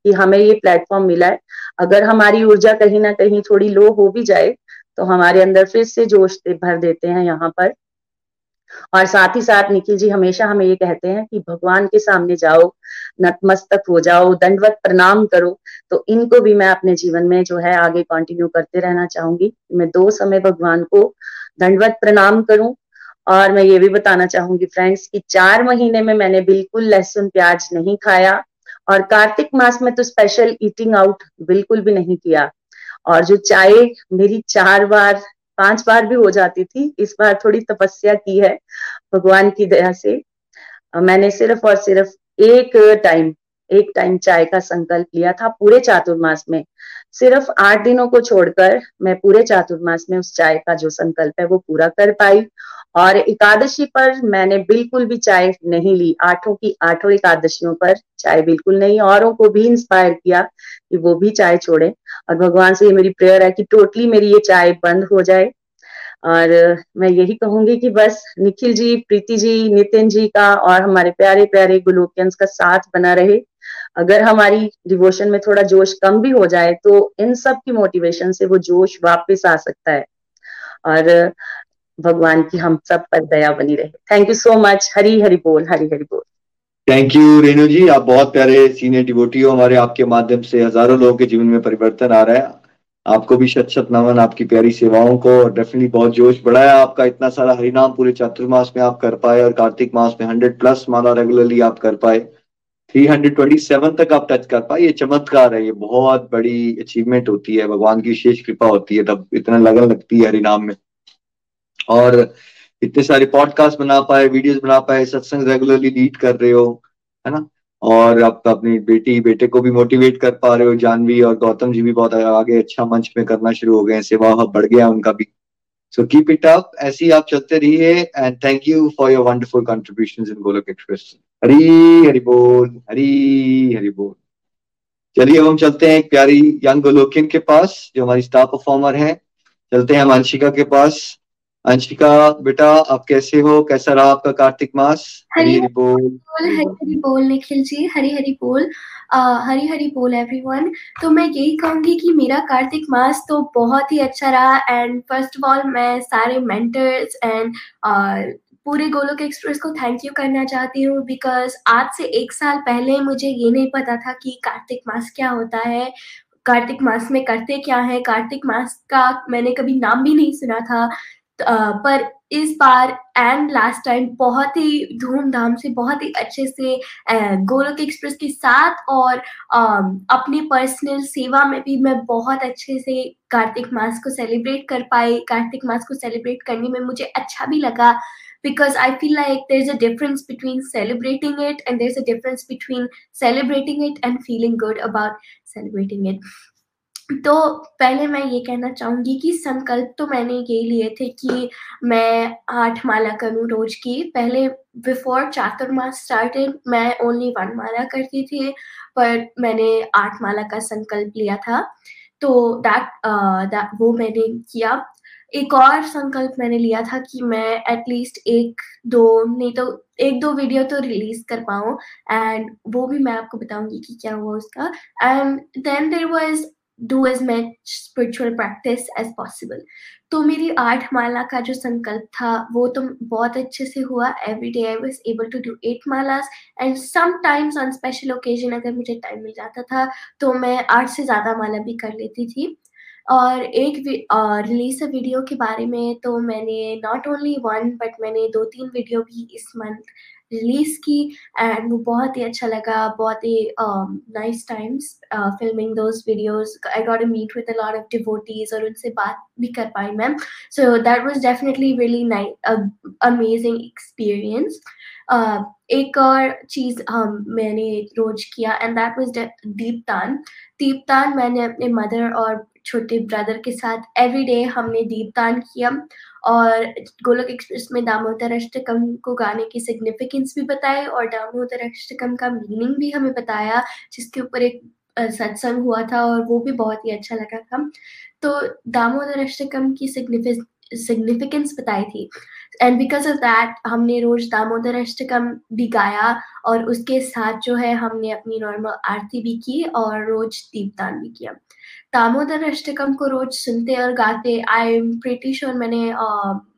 कि हमें ये प्लेटफॉर्म मिला है। अगर हमारी ऊर्जा कहीं ना कहीं थोड़ी लो हो भी जाए तो हमारे अंदर फिर से जोश भर देते हैं यहाँ पर। और साथ ही साथ निखिल जी हमेशा हमें ये कहते हैं कि भगवान के सामने जाओ, नतमस्तक हो जाओ, दंडवत प्रणाम करो। तो इनको भी मैं अपने जीवन में जो है आगे कंटिन्यू करते रहना चाहूँगी। मैं दो समय भगवान को दंडवत प्रणाम करूँ और मैं ये भी बताना चाहूँगी फ्रेंड्स कि चार महीने में मैंने बिल्कुल लहसुन प्याज नहीं खाया और कार्तिक मास में तो स्पेशल ईटिंग आउट बिल्कुल भी नहीं किया। और जो चाय मेरी चार बार पाँच बार भी हो जाती थी, इस बार थोड़ी तपस्या की है भगवान की दया से। मैंने सिर्फ़ और सिर्फ़ एक टाइम एक टाइम चाय का संकल्प लिया था पूरे चातुर्मास में। सिर्फ़ आठ दिनों को छोड़कर मैं पूरे चातुर्मास में उस चाय का जो संकल्प है वो पूरा कर पाई और एकादशी पर मैंने बिल्कुल भी चाय नहीं ली। आठों की आठों एकादशियों पर चाय बिल्कुल नहीं। औरों को भी इंस्पायर किया कि वो भी चाय छोड़े। और भगवान से ये मेरी प्रेयर है कि टोटली मेरी ये चाय बंद हो जाए। और मैं यही कहूँगी कि बस निखिल जी, प्रीति जी, नितिन जी का और हमारे प्यारे प्यारे गुलोकियंस का साथ बना रहे। अगर हमारी डिवोशन में थोड़ा जोश कम भी हो जाए तो इन सब की मोटिवेशन से वो जोश वापस आ सकता है। और भगवान की हम सब पर दया बनी रहे। Thank you so much Hari Hari बोल, हरी हरी बोल। Thank you Renu ji. आप बहुत प्यारे सीनियर डिवोटी हो। हमारे आपके माध्यम से हज़ारों लोगों के जीवन में परिवर्तन आ रहा है। आपको भी शत शत नमन, आपकी प्यारी सेवाओं को। और डेफिनेटली बहुत जोश बढ़ाया आपका। इतना सारा हरिनाम पूरे चातुर्मास में आप कर पाए और कार्तिक मास में हंड्रेड प्लस माला रेगुलरली आप कर पाए। थ्री हंड्रेड ट्वेंटी सेवन तक आप टच कर पाए। ये चमत्कार है। ये बहुत बड़ी अचीवमेंट होती है। भगवान की विशेष कृपा होती है। तब इतना लगन लगती है हरिनाम में। और इतने सारे पॉडकास्ट बना पाए वीडियोस बना पाए, सत्संग रेगुलरली लीड कर रहे हो, है ना? और आप अपनी बेटी, बेटे को भी मोटिवेट कर पा रहे हो, जानवी और गौतम जी भी बहुत आगे अच्छा मंच में करना शुरू हो गए सेवा बढ़ गया उनका भी। सो कीप इट अप ऐसे ही आप चलते रहिए and thank you for your wonderful contribution in Golok express Hari, Hari बोल, हरी, हरि बोल। चलिए, अब हम चलते हैं एक प्यारी यंग गोलोकिन के पास, जो हमारी स्टार परफॉर्मर है। चलते हैं हम अंशिका के पास। अंशिका बेटा आप कैसे हो? कैसा रहा आपका कार्तिक मास? हरी हरी बोल हरी हरी बोल निखिल जी हरी हरी बोल। हरी हरी बोल एवरीवन तो मैं यही कहूँगी कि मेरा कार्तिक मास तो बहुत ही अच्छा रहा एंड फ़र्स्ट ऑफ़ ऑल मैं सारे मेंटर्स एंड पूरे गोलोक एक्सप्रेस को थैंक यू करना चाहती हूँ बिकॉज़ आज से एक साल पहले मुझे ये नहीं पता था कि कार्तिक मास क्या होता है। कार्तिक मास में करते क्या है? कार्तिक मास का मैंने कभी नाम भी नहीं सुना था। पर इस बार एंड लास्ट टाइम बहुत ही धूमधाम से, बहुत ही अच्छे से गोलक एक्सप्रेस के साथ और अपनी पर्सनल सेवा में भी मैं बहुत अच्छे से कार्तिक मास को सेलिब्रेट कर पाई। कार्तिक मास को सेलिब्रेट करने में मुझे अच्छा भी लगा because I feel like there is a difference between celebrating it and there is a difference between celebrating it and feeling good about celebrating it तो पहले मैं ये कहना चाहूँगी कि संकल्प तो मैंने ये लिए थे कि मैं आठ माला करूँ रोज की। पहले बिफोर चातुर्मास स्टार्टेड मैं ओनली वन माला करती थी, पर मैंने आठ माला का संकल्प लिया था। तो दैट वो मैंने किया। एक और संकल्प मैंने लिया था कि मैं एटलीस्ट एक, दो, नहीं तो एक, दो वीडियो तो रिलीज़ कर पाऊँ। एंड वो भी मैं आपको बताऊँगी कि क्या हुआ उसका। And then there was do as much spiritual practice as possible तो मेरी आठ माला का जो संकल्प था, वो तो बहुत अच्छे से हुआ। Every day I was able to do eight मालास and sometimes on special occasion अगर मुझे टाइम मिल जाता था तो मैं आठ से ज़्यादा माला भी कर लेती थी। और एक रिलीज़ वीडियो के बारे में तो मैंने नॉट ओनली वन बट मैंने दो तीन वीडियो भी इस मंथ रिलीज़ की एंड वो बहुत ही अच्छा लगा, बहुत ही nice times filming those videos I got a meet with a lot of devotees और उनसे बात भी कर पाई ma'am. So that was definitely really amazing experience एक और चीज़ हम मैंने रोज किया एंड दैट वाज दीपदान दीपदान मैंने अपने मदर और छोटे ब्रदर के साथ एवरी डे हमने दीपदान किया और गोलक एक्सप्रेस में दामोदर अष्टकम को गाने की सिग्निफिकेंस भी बताए और दामोदर अष्टकम का मीनिंग भी हमें बताया, जिसके ऊपर एक सत्संग हुआ था और वो भी बहुत ही अच्छा लगा था। तो दामोदर अष्टकम की सिग्निफिकेंस बताई थी। एंड बिकॉज़ ऑफ़ दैट हमने रोज दामोदर अष्टकम भी गाया और उसके साथ जो है हमने अपनी नॉर्मल आरती भी की और रोज दीपदान भी किया। दामोदर अष्टकम को रोज सुनते और गाते आई एम प्रिटी श्योर मैंने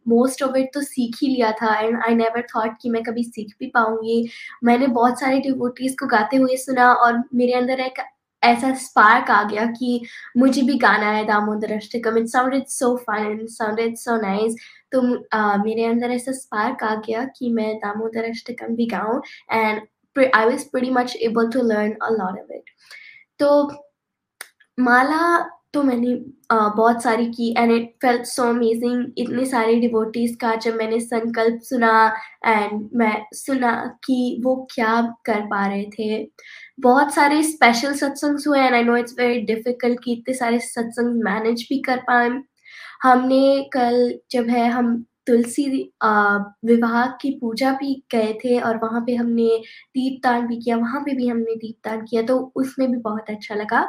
मोस्ट ऑफ़ इट तो सीख ही लिया था एंड आई नेवर थॉट कि मैं कभी सीख भी पाऊँगी। मैंने बहुत सारे डिवोटीज को गाते हुए सुना और मेरे अंदर एक ऐसा स्पार्क आ गया कि मुझे भी गाना है Damodar Ashtakam. It sounded so fun sounded so nice तो uh, मेरे अंदर ऐसा स्पार्क आ गया कि मैं दामोदर अष्टकम भी गाऊं and I was pretty much able to learn a lot of it तो माला तो मैंने uh, बहुत सारी की and it felt so amazing इतने सारे डिवोटीज का जब मैंने संकल्प सुना एंड मैं सुना कि वो क्या कर पा रहे थे। बहुत सारे स्पेशल सत्संग हुए and I know it's very difficult कि इतने सारे सत्संग मैनेज भी कर पाए हमने कल जब है हम तुलसी विवाह की पूजा भी गए थे और वहाँ पे हमने दीपदान भी किया, वहाँ पे भी हमने दीपदान किया तो उसमें भी बहुत अच्छा लगा।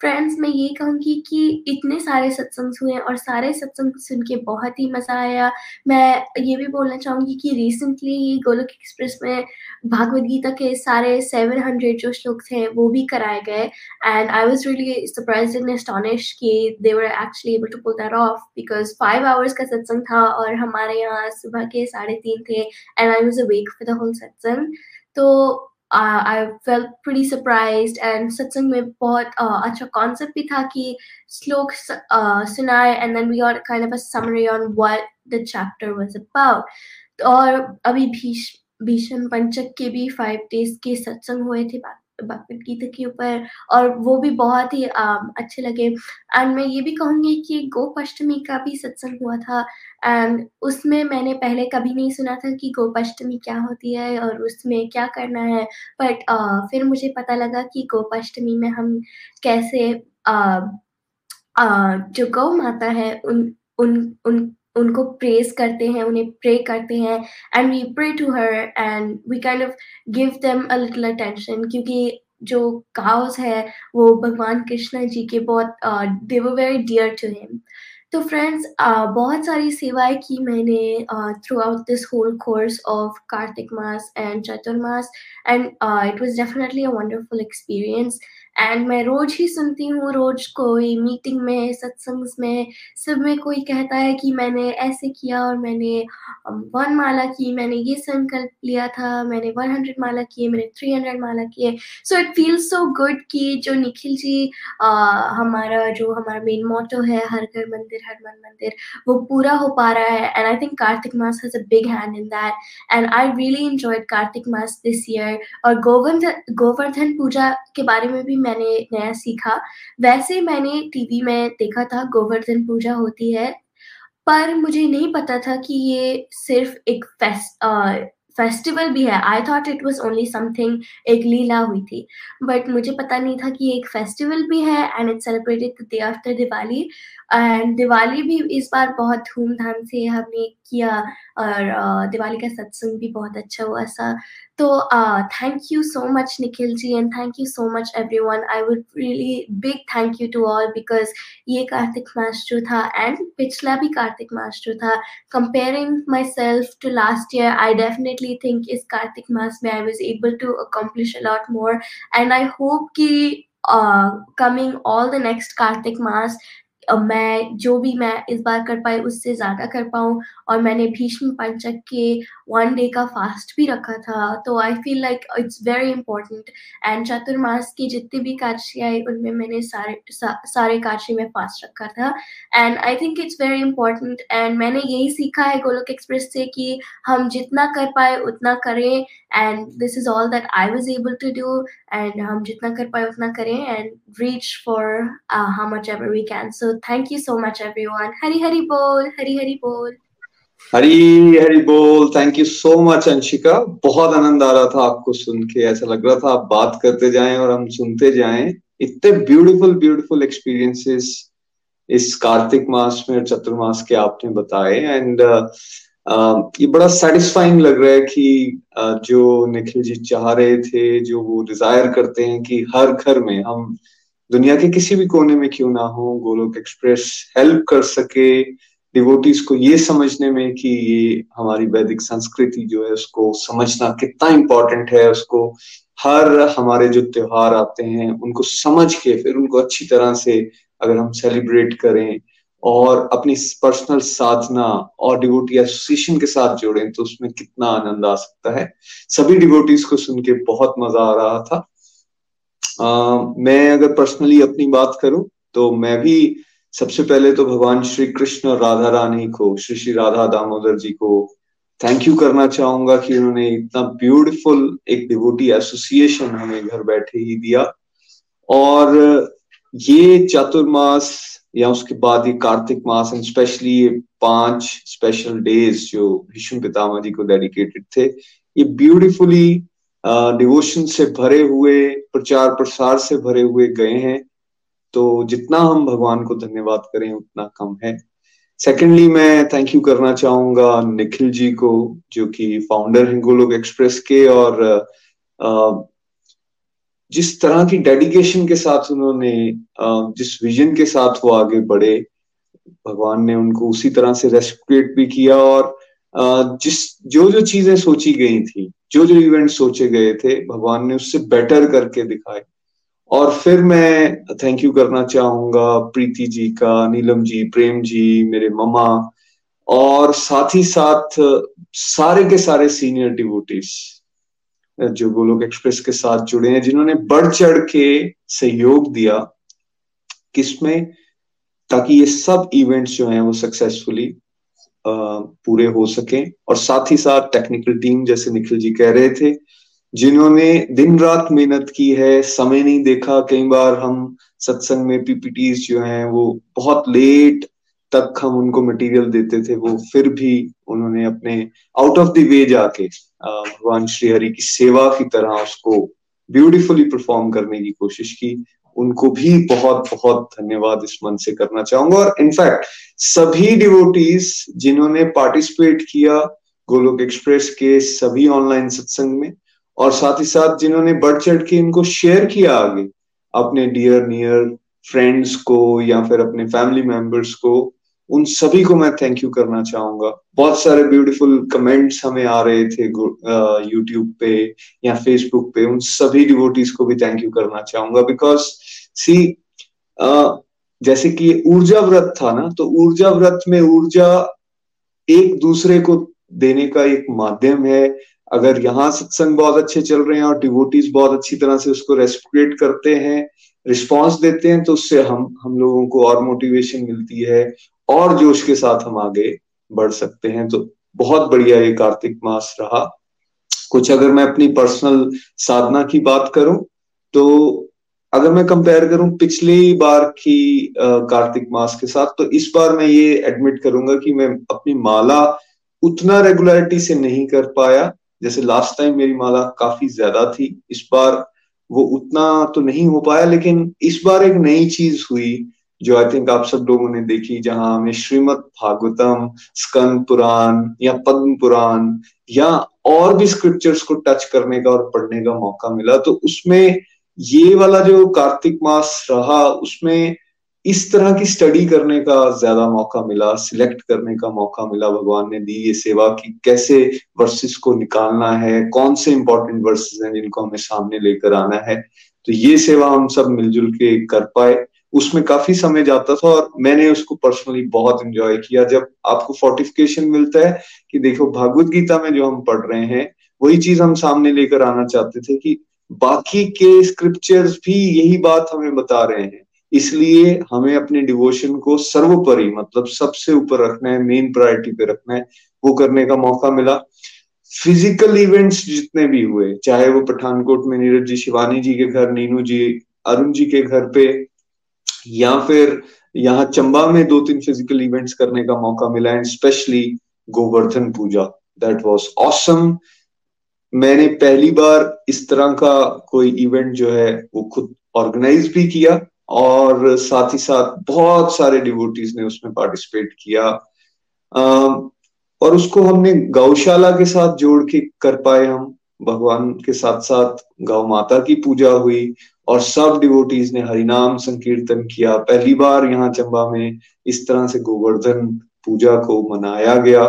फ्रेंड्स मैं ये कहूँगी कि इतने सारे सत्संग हुए और सारे सत्संग सुन के बहुत ही मज़ा आया। मैं ये भी बोलना चाहूँगी कि रिसेंटली ही गोलक एक्सप्रेस में भागवत गीता के सारे 700 जो श्लोक थे, वो भी कराए गए। And I was really surprise and astonish कि they were actually able to pull that off because five hours का सत्संग था और हमारे यहाँ सुबह के साढ़े तीन थे and I was awake for the whole सत्संग। तो uh, I felt pretty surprised and satsang में बहुत uh, अच्छा concept भी था कि श्लोक uh, सुनाए and then we got kind of a summary on what the chapter was about और अभी भीष भीषण पंचक के भी फाइव डेज़ के सत्संग हुए थे भगवत गीता के ऊपर और वो भी बहुत ही अच्छे लगे। एंड मैं ये भी कहूँगी कि गोपाष्टमी का भी सत्संग हुआ था एंड उसमें मैंने पहले कभी नहीं सुना था कि गोपाष्टमी क्या होती है और उसमें क्या करना है। बट फिर मुझे पता लगा कि गोपाष्टमी में हम कैसे uh, uh, जो गौ माता है उन उन उन उनको प्रेस करते हैं उन्हें प्रे करते हैं and we pray to her and we kind of give them a little attention क्योंकि जो काउस है वो भगवान कृष्णा जी के बहुत they were very dear to him तो फ्रेंड्स uh, बहुत सारी सेवाएँ की मैंने throughout this whole course of Kartik mass and Chaturmas and it was definitely a wonderful experience and मैं रोज ही सुनती हूँ रोज कोई मीटिंग में सत्संग में सब में कोई कहता है कि मैंने ऐसे किया और मैंने वन माला की मैंने ये संकल्प लिया था मैंने वन हंड्रेड माला किए मैंने थ्री हंड्रेड माला किए। So it feels so good कि जो निखिल जी आ, हमारा जो हमारा मेन मोटो है हर घर मंदिर हर मन मंदिर वो पूरा हो पा रहा है। And I think Kartik mass has a big hand in that and I really enjoyed Kartik mass this year और गोवर्धन गोवर्धन पूजा के बारे में भी मैंने नया सीखा। वैसे मैंने टीवी में देखा था, गोवर्धन पूजा होती है, पर मुझे नहीं पता था कि ये सिर्फ़ एक फेस्ट फेस्टिवल भी है। I thought it was only something एक लीला हुई थी। बट मुझे पता नहीं था कि एक फेस्टिवल भी है and it celebrated the day after Diwali and Diwali भी इस बार बहुत धूमधाम से हमने किया और दिवाली का सत्संग भी बहुत अच्छा हुआ सा। तो thank you so much Nikhil ji and thank you so much everyone I would really big thank you to all because ये कार्तिक मास जो था एंड पिछला भी कार्तिक मास जो था comparing myself to last year I definitely think इस कार्तिक मास में I was able to accomplish a lot more and I hope कि coming all the next Kartik मास मैं जो भी मैं इस बार कर पाई उससे ज़्यादा कर पाऊँ। और मैंने भीष्म पंचक के वन डे का फास्ट भी रखा था। तो I feel like it's very important and Chaturmas की जितनी भी काशी आई उनमें मैंने सारे सा, सारे काशी में फास्ट रखा था। And I think it's very important and मैंने यही सीखा है गोलोक एक्सप्रेस से कि हम जितना कर पाए उतना करें। And this is all that I was able to do and हम जितना कर पाए उतना करें। And reach for how much ever we can so thank you so much, everyone. Hari Hari Bol, Hari Hari Bol. Hari Hari बोल thank you so much Anshika बहुत आनंद आ रहा था आपको सुन के ऐसा लग रहा था आप बात करते जाएँ और हम सुनते जाएँ इतने ब्यूटीफुल ब्यूटीफुल एक्सपीरियंसेस इस कार्तिक मास में और चतुर्मास के आपने बताए एंड uh, uh, ये बड़ा सेटिस्फाइंग लग रहा है कि uh, जो निखिल जी चाह रहे थे जो वो डिज़ायर करते हैं कि हर घर में हम दुनिया के किसी भी कोने में क्यों ना हो, गोलोक एक्सप्रेस हेल्प कर सके डिवोटीज को ये समझने में कि ये हमारी वैदिक संस्कृति जो है, उसको समझना कितना इम्पोर्टेंट है, उसको हर हमारे जो त्योहार आते हैं, उनको समझ के फिर उनको अच्छी तरह से अगर हम सेलिब्रेट करें और अपनी पर्सनल साधना और डिवोटी एसोसिएशन के साथ जोड़ें तो उसमें कितना आनंद आ सकता है। सभी डिवोटीज को सुन के बहुत मज़ा आ रहा था। मैं अगर पर्सनली अपनी बात करूँ तो मैं भी सबसे पहले तो भगवान श्री कृष्ण और राधा रानी को, श्री श्री राधा दामोदर जी को थैंक यू करना चाहूँगा कि उन्होंने इतना ब्यूटीफुल एक डिवोटी एसोसिएशन हमें घर बैठे ही दिया। और ये चातुर्मास या उसके बाद ये कार्तिक मास एंड स्पेशली ये पाँच स्पेशल डेज़ जो भीष्म पितामह जी को डेडिकेटेड थे, ये ब्यूटीफुली डिवोशन से भरे हुए, प्रचार प्रसार से भरे हुए गए हैं। तो जितना हम भगवान को धन्यवाद करें, उतना कम है। सेकेंडली मैं थैंक यू करना चाहूँगा निखिल जी को, जो कि फाउंडर हैं गोलोक एक्सप्रेस के और जिस तरह की डेडिकेशन के साथ उन्होंने जिस विजन के साथ वो आगे बढ़े, भगवान ने उनको उसी तरह से रेस्पेक्ट भी किया और जिस जो जो चीज़ें सोची गई थी जो जो इवेंट सोचे गए थे, भगवान ने उससे बेटर करके दिखाए। और फिर मैं थैंक यू करना चाहूँगा प्रीति जी का, नीलम जी, प्रेम जी, मेरे ममा और साथ ही साथ सारे के सारे सीनियर डिवोटीज जो गोलोक एक्सप्रेस के साथ जुड़े हैं, जिन्होंने बढ़ चढ़ के सहयोग दिया किसमें ताकि ये सब इवेंट्स जो हैं वो सक्सेसफुली पूरे हो सके। और साथ ही साथ टेक्निकल टीम जैसे निखिल जी कह रहे थे, जिन्होंने दिन रात मेहनत की है, समय नहीं देखा, कई बार हम सत्संग में पीपीटीज जो हैं, वो बहुत लेट तक हम उनको मटेरियल देते थे, वो फिर भी उन्होंने अपने आउट ऑफ़ द वे जाके भगवान श्री हरि की सेवा की तरह उसको ब्यूटीफुली परफॉर्म करने की कोशिश की। उनको भी बहुत बहुत धन्यवाद इस मन से करना चाहूँगा। और इनफैक्ट सभी डिवोटीज जिन्होंने पार्टिसिपेट किया गोलोक एक्सप्रेस के सभी ऑनलाइन सत्संग में, और साथ ही साथ जिन्होंने बढ़ चढ़ के इनको शेयर किया आगे, अपने डियर नियर फ्रेंड्स को या फिर अपने फैमिली मेंबर्स को, उन सभी को मैं थैंक यू करना चाहूँगा। बहुत सारे ब्यूटीफुल कमेंट्स हमें आ रहे थे यूट्यूब पे या फेसबुक पे, उन सभी डिवोटीज को भी थैंक यू करना चाहूँगा बिकॉज़ सी जैसे कि ऊर्जा व्रत था ना तो ऊर्जा व्रत में ऊर्जा एक दूसरे को देने का एक माध्यम है। अगर यहाँ सत्संग बहुत अच्छे चल रहे हैं और डिवोटीज बहुत अच्छी तरह से उसको रेस्पिरेट करते हैं रिस्पॉन्स देते हैं तो उससे हम हम लोगों को और मोटिवेशन मिलती है और जोश के साथ हम आगे बढ़ सकते हैं। तो बहुत बढ़िया ये कार्तिक मास रहा। कुछ अगर मैं अपनी पर्सनल साधना की बात करूँ तो अगर मैं कंपेयर करूँ पिछली बार की कार्तिक मास के साथ तो इस बार मैं ये एडमिट करूँगा कि मैं अपनी माला उतना रेगुलरिटी से नहीं कर पाया। जैसे लास्ट टाइम मेरी माला काफ़ी ज़्यादा थी, इस बार वो उतना तो नहीं हो पाया, लेकिन इस बार एक नई चीज़ हुई, जो आई थिंक आप सब लोगों ने देखी, जहाँ हमें श्रीमद भागवतम, स्कंद पुराण या पद्म पुराण या और भी स्क्रिप्चर्स को टच करने का और पढ़ने का मौका मिला तो उसमें ये वाला जो कार्तिक मास रहा, उसमें इस तरह की स्टडी करने का ज़्यादा मौका मिला सिलेक्ट करने का मौका मिला। भगवान ने दी ये सेवा की कैसे वर्सेस को निकालना है, कौन से इंपॉर्टेंट वर्सेस हैं जिनको हमें सामने लेकर आना है। तो ये सेवा हम सब मिलजुल के कर पाए। उसमें काफ़ी समय जाता था और मैंने उसको पर्सनली बहुत एंजॉय किया। जब आपको फोर्टिफिकेशन मिलता है कि देखो, भागवत गीता में जो हम पढ़ रहे हैं, वही चीज़ हम सामने लेकर आना चाहते थे कि बाकी के स्क्रिप्चर्स भी यही बात हमें बता रहे हैं। इसलिए हमें अपने डिवोशन को सर्वोपरि मतलब सबसे ऊपर रखना है मेन प्रायोरिटी पे रखना है, वो करने का मौका मिला। फ़िज़िकल इवेंट्स जितने भी हुए, चाहे वो पठानकोट में नीरज जी, शिवानी जी के घर, नीनू जी, अरुण जी के घर पे, या फिर यहाँ चंबा में दो तीन फ़िज़िकल इवेंट्स करने का मौका मिला and specially Govardhan Puja that was awesome मैंने पहली बार इस तरह का कोई इवेंट जो है वो खुद ऑर्गेनाइज भी किया और साथ ही साथ बहुत सारे डिवोटीज ने उसमें पार्टिसिपेट किया। और उसको हमने गौशाला के साथ जोड़ के कर पाए हम। भगवान के साथ साथ गौ माता की पूजा हुई और सब डिवोटीज ने हरिनाम संकीर्तन किया। पहली बार यहाँ चंबा में इस तरह से गोवर्धन पूजा को मनाया गया।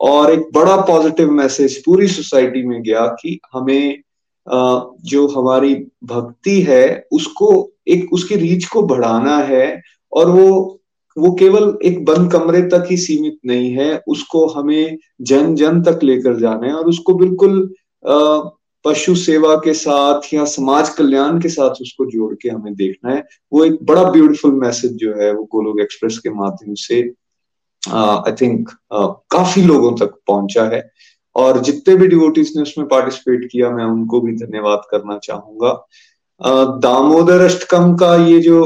और एक बड़ा पॉजिटिव मैसेज पूरी सोसाइटी में गया कि हमें जो हमारी भक्ति है, उसको एक, उसकी रीच को बढ़ाना है और वो वो केवल एक बंद कमरे तक ही सीमित नहीं है, उसको हमें जन जन तक लेकर जाना है और उसको बिल्कुल पशु सेवा के साथ या समाज कल्याण के साथ उसको जोड़ के हमें देखना है। वो एक बड़ा ब्यूटीफुल मैसेज जो है वो गोलोक एक्सप्रेस के माध्यम से आई थिंक काफ़ी लोगों तक पहुँचा है। और जितने भी डिवोटीज ने उसमें पार्टिसिपेट किया, मैं उनको भी धन्यवाद करना चाहूँगा। दामोदर अष्टकम का ये जो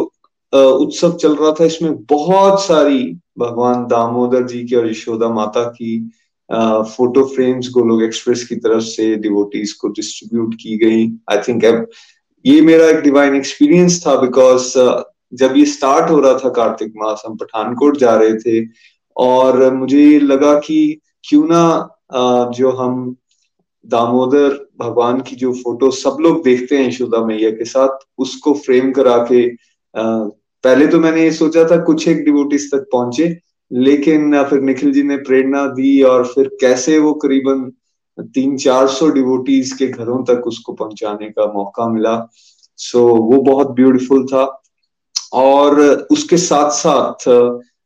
उत्सव चल रहा था, इसमें बहुत सारी भगवान दामोदर जी की और यशोदा माता की फ़ोटो फ्रेम्स गोलोक एक्सप्रेस की तरफ़ से डिवोटीज को डिस्ट्रीब्यूट की गई। आई थिंक ये मेरा एक डिवाइन एक्सपीरियंस था बिकॉज़ जब ये स्टार्ट हो रहा था कार्तिक मास, हम पठानकोट जा रहे थे और मुझे लगा कि क्यों ना जो हम दामोदर भगवान की जो फ़ोटो सब लोग देखते हैं यशोदा मैया के साथ, उसको फ्रेम करा के पहले तो मैंने ये सोचा था कुछ एक डिवोटिस तक पहुँचे, लेकिन फिर निखिल जी ने प्रेरणा दी और फिर कैसे वो करीबन तीन चार सौ डिवोटीज के घरों तक उसको पहुँचाने का मौका मिला। सो वो बहुत ब्यूटीफुल था। और उसके साथ साथ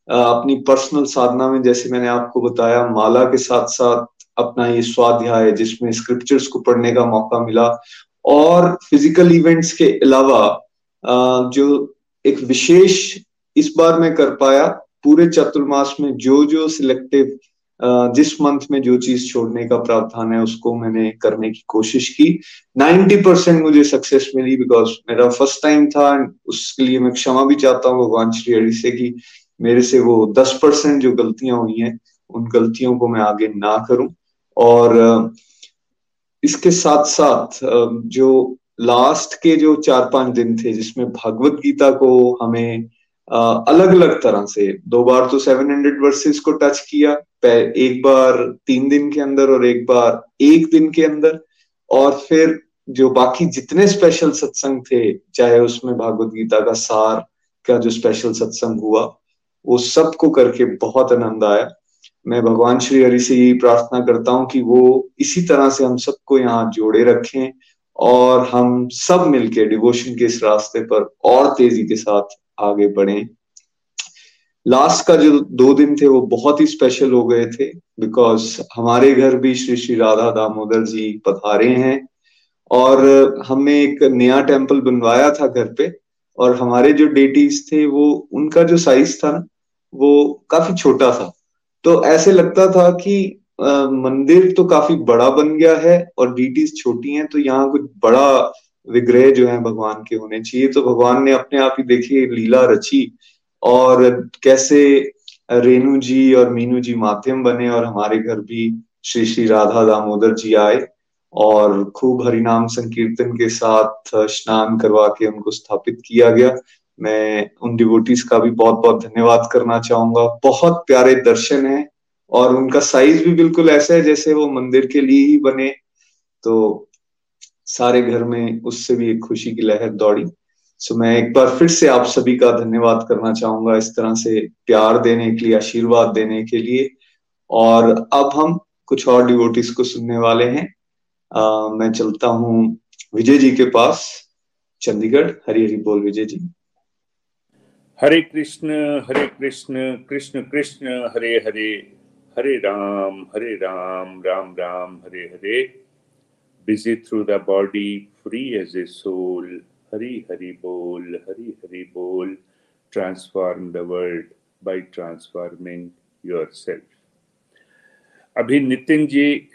अपनी पर्सनल साधना में, जैसे मैंने आपको बताया, माला के साथ साथ अपना ये स्वाध्याय जिसमें स्क्रिप्चर्स को पढ़ने का मौका मिला। और फ़िज़िकल इवेंट्स के अलावा जो एक विशेष इस बार मैं कर पाया, पूरे चतुर्मास में जो जो सिलेक्टिव जिस मंथ में जो चीज़ छोड़ने का प्रावधान है, उसको मैंने करने की कोशिश की। 90 परसेंट मुझे सक्सेस मिली बिकॉज़ मेरा फ़र्स्ट टाइम था उसके लिए मैं क्षमा भी चाहता हूँ भगवान श्री हरि से कि मेरे से वो 10 परसेंट जो गलतियाँ हुई हैं, उन गलतियों को मैं आगे ना करूँ। और इसके साथ साथ जो लास्ट के जो चार पाँच दिन थे, जिसमें भगवत गीता को हमें अलग अलग तरह से, दो बार तो 700 वर्सेस को टच किया एक बार तीन दिन के अंदर और एक बार एक दिन के अंदर। और फिर जो बाकी जितने स्पेशल सत्संग थे, चाहे उसमें भागवत गीता का सार का जो स्पेशल सत्संग हुआ वो सबको करके बहुत आनंद आया। मैं भगवान श्री हरि से यही प्रार्थना करता हूँ कि वो इसी तरह से हम सबको यहाँ जोड़े रखें और हम सब मिलके डिवोशन के इस रास्ते पर और तेज़ी के साथ आगे बढ़े। लास्ट का जो दो दिन थे वो बहुत ही स्पेशल हो गए थे बिकॉज़ हमारे घर भी श्री श्री राधा दामोदर जी पधारे हैं और हमने एक नया टेंपल बनवाया था घर पे और हमारे जो डेटीज थे वो उनका जो साइज़ था ना वो काफ़ी छोटा था। तो ऐसे लगता था कि आ, मंदिर तो काफ़ी बड़ा बन गया है और डीटीज छोटी हैं तो यहाँ कुछ बड़ा विग्रह जो है भगवान के होने चाहिए। तो भगवान ने अपने आप ही देखिए लीला रची और कैसे रेणु जी और मीनू जी माध्यम बने और हमारे घर भी श्री श्री राधा दामोदर जी आए और खूब हरिनाम संकीर्तन के साथ स्नान करवा के उनको स्थापित किया गया। मैं उन डिवोटीज का भी बहुत बहुत धन्यवाद करना चाहूँगा। बहुत प्यारे दर्शन है और उनका साइज़ भी बिल्कुल ऐसा है जैसे वो मंदिर के लिए ही बने। तो सारे घर में उससे भी एक खुशी की लहर दौड़ी। सो मैं एक बार फिर से आप सभी का धन्यवाद करना चाहूँगा इस तरह से प्यार देने के लिए आशीर्वाद देने के लिए। और अब हम कुछ और डिवोटिस को सुनने वाले हैं। आ, मैं चलता हूँ विजय जी के पास चंडीगढ़। हरी हरी बोल Vijay ji. Hare Krishna Hare Krishna Krishna Krishna, Hare Hare Hare Ram Hare Ram Ram Ram, Hare Hare. Busy through the body free as a soul Hari Hari बोल, हरे हरे बोल। Transform the world by transforming yourself अभी नितिन जी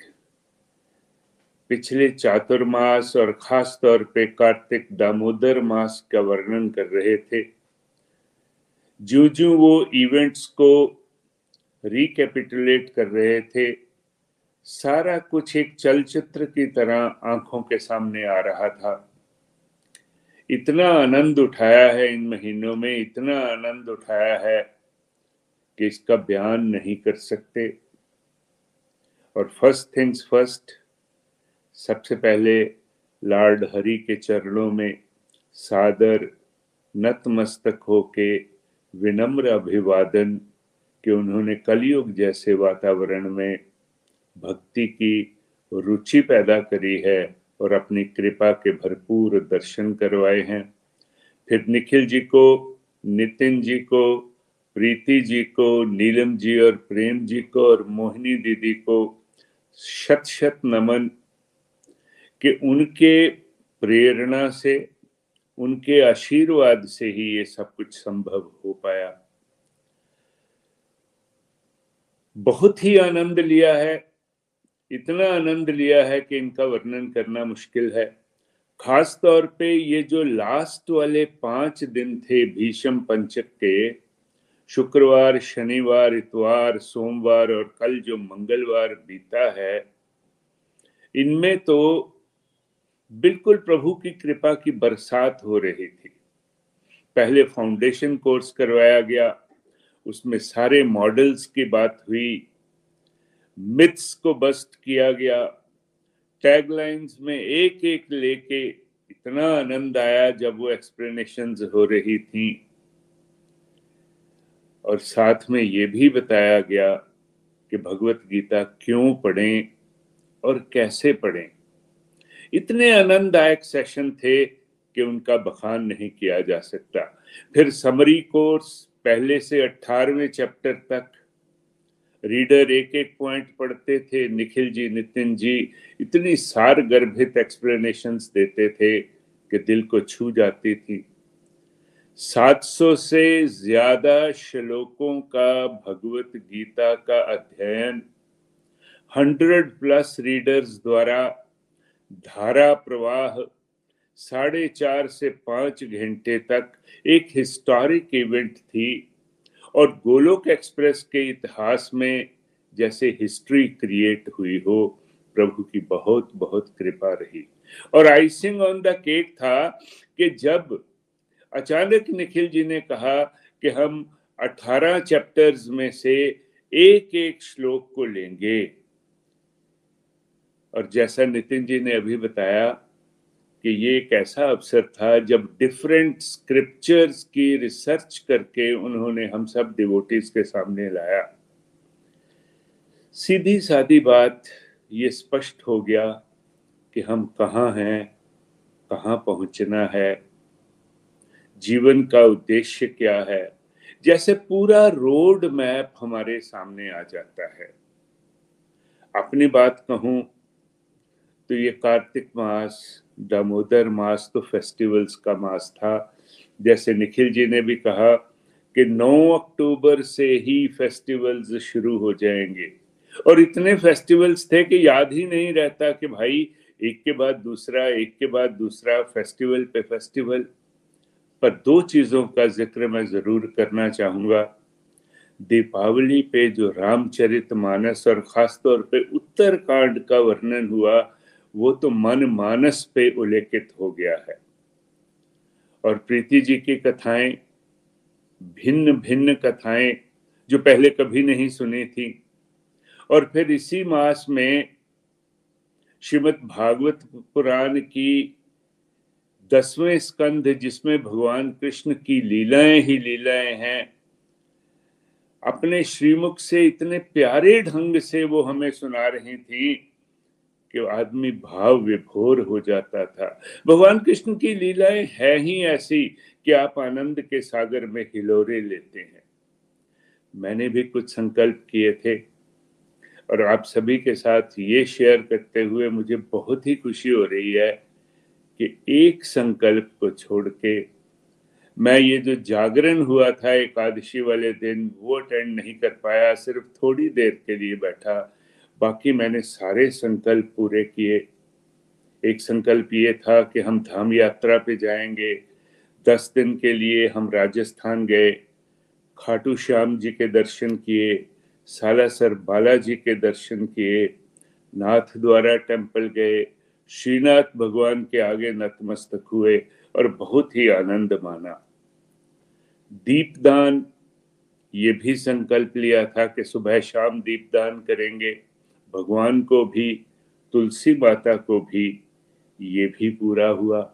पिछले चातुर्मास और खास तौर पे कार्तिक दामोदर मास का वर्णन कर रहे थे। जो जो वो इवेंट्स को रिकैपिटुलेट कर रहे थे, सारा कुछ एक चलचित्र की तरह आँखों के सामने आ रहा था। इतना आनंद उठाया है इन महीनों में, इतना आनंद उठाया है कि इसका बयान नहीं कर सकते। और फ़र्स्ट थिंग्स फ़र्स्ट सबसे पहले लॉर्ड हरि के चरणों में सादर नतमस्तक होके विनम्र अभिवादन कि उन्होंने कलयुग जैसे वातावरण में भक्ति की रुचि पैदा करी है और अपनी कृपा के भरपूर दर्शन करवाए हैं। फिर निखिल जी को, नितिन जी को, प्रीति जी को, नीलम जी और प्रेम जी को और मोहिनी दीदी को शत शत नमन कि उनके प्रेरणा से उनके आशीर्वाद से ही ये सब कुछ संभव हो पाया। बहुत ही आनंद लिया है। इतना आनंद लिया है कि इनका वर्णन करना मुश्किल है। खास तौर पे ये जो लास्ट वाले पाँच दिन थे भीषम पंचक के, शुक्रवार, शनिवार, इतवार, सोमवार और कल जो मंगलवार बीता है, इनमें तो बिल्कुल प्रभु की कृपा की बरसात हो रही थी। पहले फाउंडेशन कोर्स करवाया गया, उसमें सारे मॉडल्स की बात हुई मिथ्स को बस्ट किया गया टैगलाइंस में एक एक लेके इतना आनंद आया जब वो एक्सप्लेनेशन हो रही थी। और साथ में ये भी बताया गया कि भगवत गीता क्यों पढ़ें और कैसे पढ़ें। इतने आनंददायक सेशन थे कि उनका बखान नहीं किया जा सकता। फिर समरी कोर्स पहले से अठारहवें चैप्टर तक। रीडर एक एक पॉइंट पढ़ते थे, निखिल जी, नितिन जी, इतनी सार गर्भित एक्सप्लेनेशन देते थे कि दिल को छू जाती थी। 700 से ज़्यादा श्लोकों का भगवत गीता का अध्ययन। हंड्रेड प्लस रीडर्स द्वारा धारा प्रवाह साढ़े चार से पाँच घंटे तक एक हिस्टोरिक इवेंट थी और गोलोक एक्सप्रेस के इतिहास में जैसे हिस्ट्री क्रिएट हुई हो, प्रभु की बहुत बहुत कृपा रही। और आइसिंग ऑन द केक था कि जब अचानक निखिल जी ने कहा कि हम 18 चैप्टर्स में से एक एक श्लोक को लेंगे और जैसा नितिन जी ने अभी बताया कि ये एक ऐसा अवसर था जब डिफरेंट स्क्रिप्चर्स की रिसर्च करके उन्होंने हम सब डिवोटीज के सामने लाया। सीधी सादी बात ये स्पष्ट हो गया कि हम कहाँ हैं, कहाँ पहुँचना है, जीवन का उद्देश्य क्या है, जैसे पूरा रोड मैप हमारे सामने आ जाता है। अपनी बात कहूँ तो ये कार्तिक मास, दामोदर मास तो फेस्टिवल्स का मास था। जैसे निखिल जी ने भी कहा कि 9 अक्टूबर से ही फेस्टिवल्स शुरू हो जाएँगे। और इतने फेस्टिवल्स थे कि याद ही नहीं रहता कि भाई, एक के बाद दूसरा, एक के बाद दूसरा फेस्टिवल पे फेस्टिवल पर दो चीज़ों का ज़िक्र मैं ज़रूर करना चाहूँगा। दीपावली पे जो रामचरित मानस और खासतौर पे उत्तरकांड का वर्णन हुआ वो तो मन मानस पे उल्लेखित हो गया है। और प्रीति जी की कथाएँ, भिन्न भिन्न कथाएँ, जो पहले कभी नहीं सुनी थी। और फिर इसी मास में श्रीमद भागवत पुराण की दसवें स्कंध, जिसमें भगवान कृष्ण की लीलाएँ ही लीलाएँ हैं, अपने श्रीमुख से इतने प्यारे ढंग से वो हमें सुना रही थी। कि आदमी भाव विभोर हो जाता था। भगवान कृष्ण की लीलाएँ है ही ऐसी कि आप आनंद के सागर में हिलोरे लेते हैं। मैंने भी कुछ संकल्प किए थे और आप सभी के साथ ये शेयर करते हुए मुझे बहुत ही खुशी हो रही है कि एक संकल्प को छोड़ के मैं ये जो जागरण हुआ था एकादशी वाले दिन, वो अटेंड नहीं कर पाया, सिर्फ़ थोड़ी देर के लिए बैठा। बाकी मैंने सारे संकल्प पूरे किए। एक संकल्प ये था कि हम धाम यात्रा पे जाएँगे। दस दिन के लिए हम राजस्थान गए, खाटू श्याम जी के दर्शन किए, सालासर बालाजी के दर्शन किए, नाथ द्वारा टेंपल गए, श्रीनाथ भगवान के आगे नतमस्तक हुए और बहुत ही आनंद माना। दीपदान, ये भी संकल्प लिया था कि सुबह शाम दीपदान करेंगे। भगवान को भी, तुलसी माता को भी ये भी पूरा हुआ।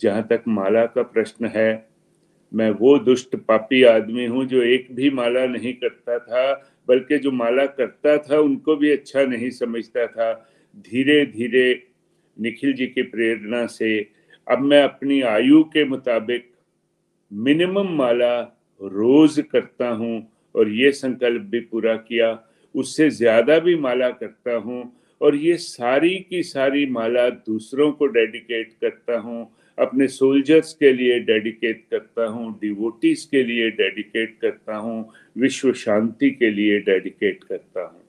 जहाँ तक माला का प्रश्न है, मैं वो दुष्ट पापी आदमी हूँ जो एक भी माला नहीं करता था, बल्कि जो माला करता था उनको भी अच्छा नहीं समझता था। धीरे धीरे निखिल जी की प्रेरणा से अब मैं अपनी आयु के मुताबिक मिनिमम माला रोज करता हूँ और ये संकल्प भी पूरा किया। उससे ज़्यादा भी माला करता हूँ और ये सारी की सारी माला दूसरों को डेडिकेट करता हूँ, अपने सोल्जर्स के लिए डेडिकेट करता हूँ डिवोटीज के लिए डेडिकेट करता हूँ, विश्व शांति के लिए डेडिकेट करता हूँ।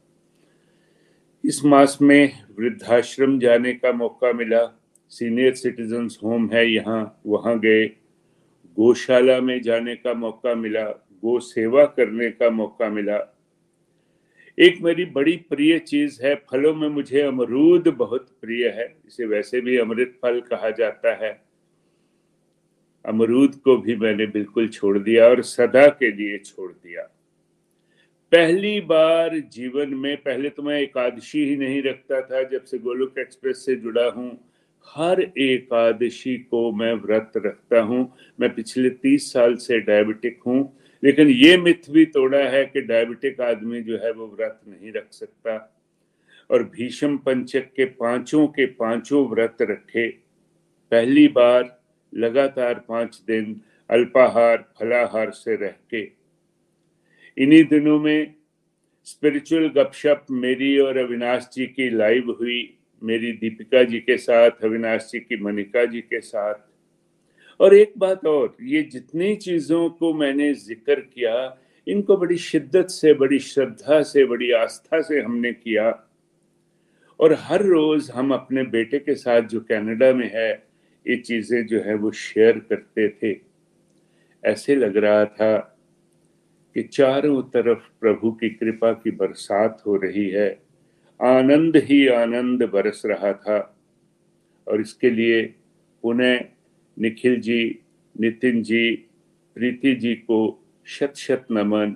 इस मास में वृद्धाश्रम जाने का मौका मिला। सीनियर सिटीजन्स होम है यहाँ, वहाँ गए। गौशाला में जाने का मौका मिला, गो सेवा करने का मौका मिला। एक मेरी बड़ी प्रिय चीज़ है, फलों में मुझे अमरूद बहुत प्रिय है, इसे वैसे भी अमृत फल कहा जाता है। अमरूद को भी मैंने बिल्कुल छोड़ दिया और सदा के लिए छोड़ दिया। पहली बार जीवन में, पहले तो मैं एकादशी ही नहीं रखता था, जब से गोलुक एक्सप्रेस से जुड़ा हूँ, हर एकादशी को मैं व्रत रखता हूँ। मैं पिछले तीस साल से डायबिटिक हूँ लेकिन ये मिथ भी तोड़ा है कि डायबिटिक आदमी जो है वो व्रत नहीं रख सकता और भीषम पंचक के पाँचों के पाँचों व्रत रखे। पहली बार लगातार पाँच दिन अल्पाहार, फलाहार से रह के। इन्हीं दिनों में स्पिरिचुअल गपशप मेरी और अविनाश जी की लाइव हुई, मेरी दीपिका जी के साथ, अविनाश जी की मनिका जी के साथ। और एक बात और, ये जितनी चीज़ों को मैंने ज़िक्र किया, इनको बड़ी शिद्दत से, बड़ी श्रद्धा से, बड़ी आस्था से हमने किया। और हर रोज हम अपने बेटे के साथ जो कनाडा में है, ये चीज़ें जो है वो शेयर करते थे। ऐसे लग रहा था कि चारों तरफ़ प्रभु की कृपा की बरसात हो रही है। आनंद ही आनंद बरस रहा था। और इसके लिए पुनः निखिल जी, नितिन जी, प्रीति जी को शत शत नमन।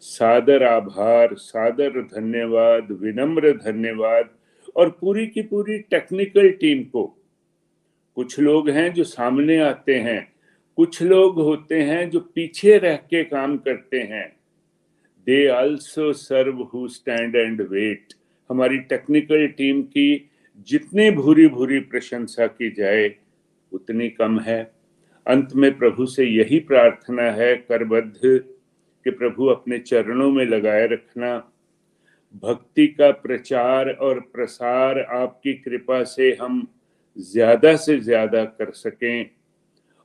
सादर आभार, सादर धन्यवाद, विनम्र धन्यवाद और पूरी की पूरी टेक्निकल टीम को। कुछ लोग हैं जो सामने आते हैं, कुछ लोग होते हैं जो पीछे रह के काम करते हैं। They also serve who stand and wait हमारी टेक्निकल टीम की जितनी भूरी भूरी प्रशंसा की जाए उतनी कम है। अंत में प्रभु से यही प्रार्थना है, करबद्ध, कि प्रभु अपने चरणों में लगाए रखना। भक्ति का प्रचार और प्रसार आपकी कृपा से हम ज़्यादा से ज़्यादा कर सकें।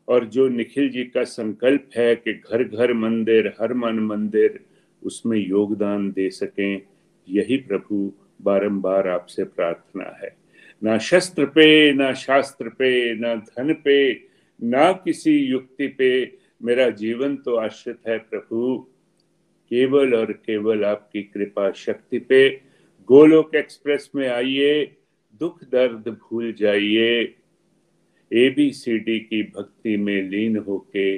और जो निखिल जी का संकल्प है कि घर घर मंदिर, हर मन मंदिर, उसमें योगदान दे सकें, यही प्रभु बारंबार आपसे प्रार्थना है। ना शस्त्र पे, ना शास्त्र पे, ना धन पे, ना किसी युक्ति पे, मेरा जीवन तो आश्रित है प्रभु। केवल और केवल आपकी कृपा शक्ति पे। गोलोक एक्सप्रेस में आइए, दुख दर्द भूल जाइए। एबीसीडी की भक्ति में लीन होके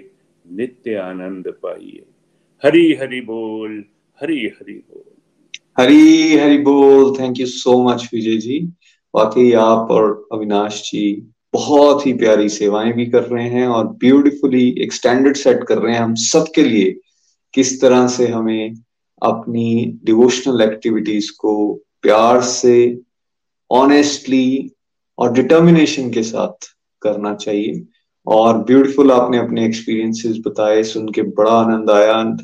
नित्य आनंद पाइए। हरी हरि बोल, हरी हरि बोल। हरी हरि बोल thank you so much Vijay ji. वाकई आप और अविनाश जी बहुत ही प्यारी सेवाएँ भी कर रहे हैं और ब्यूटीफुली एक स्टैंडर्ड सेट कर रहे हैं हम सबके लिए किस तरह से हमें अपनी डिवोशनल एक्टिविटीज़ को प्यार से ऑनेस्टली और डिटर्मिनेशन के साथ करना चाहिए। और ब्यूटीफुल आपने अपने एक्सपीरियंसेस बताए, सुन के बड़ा आनंद आया।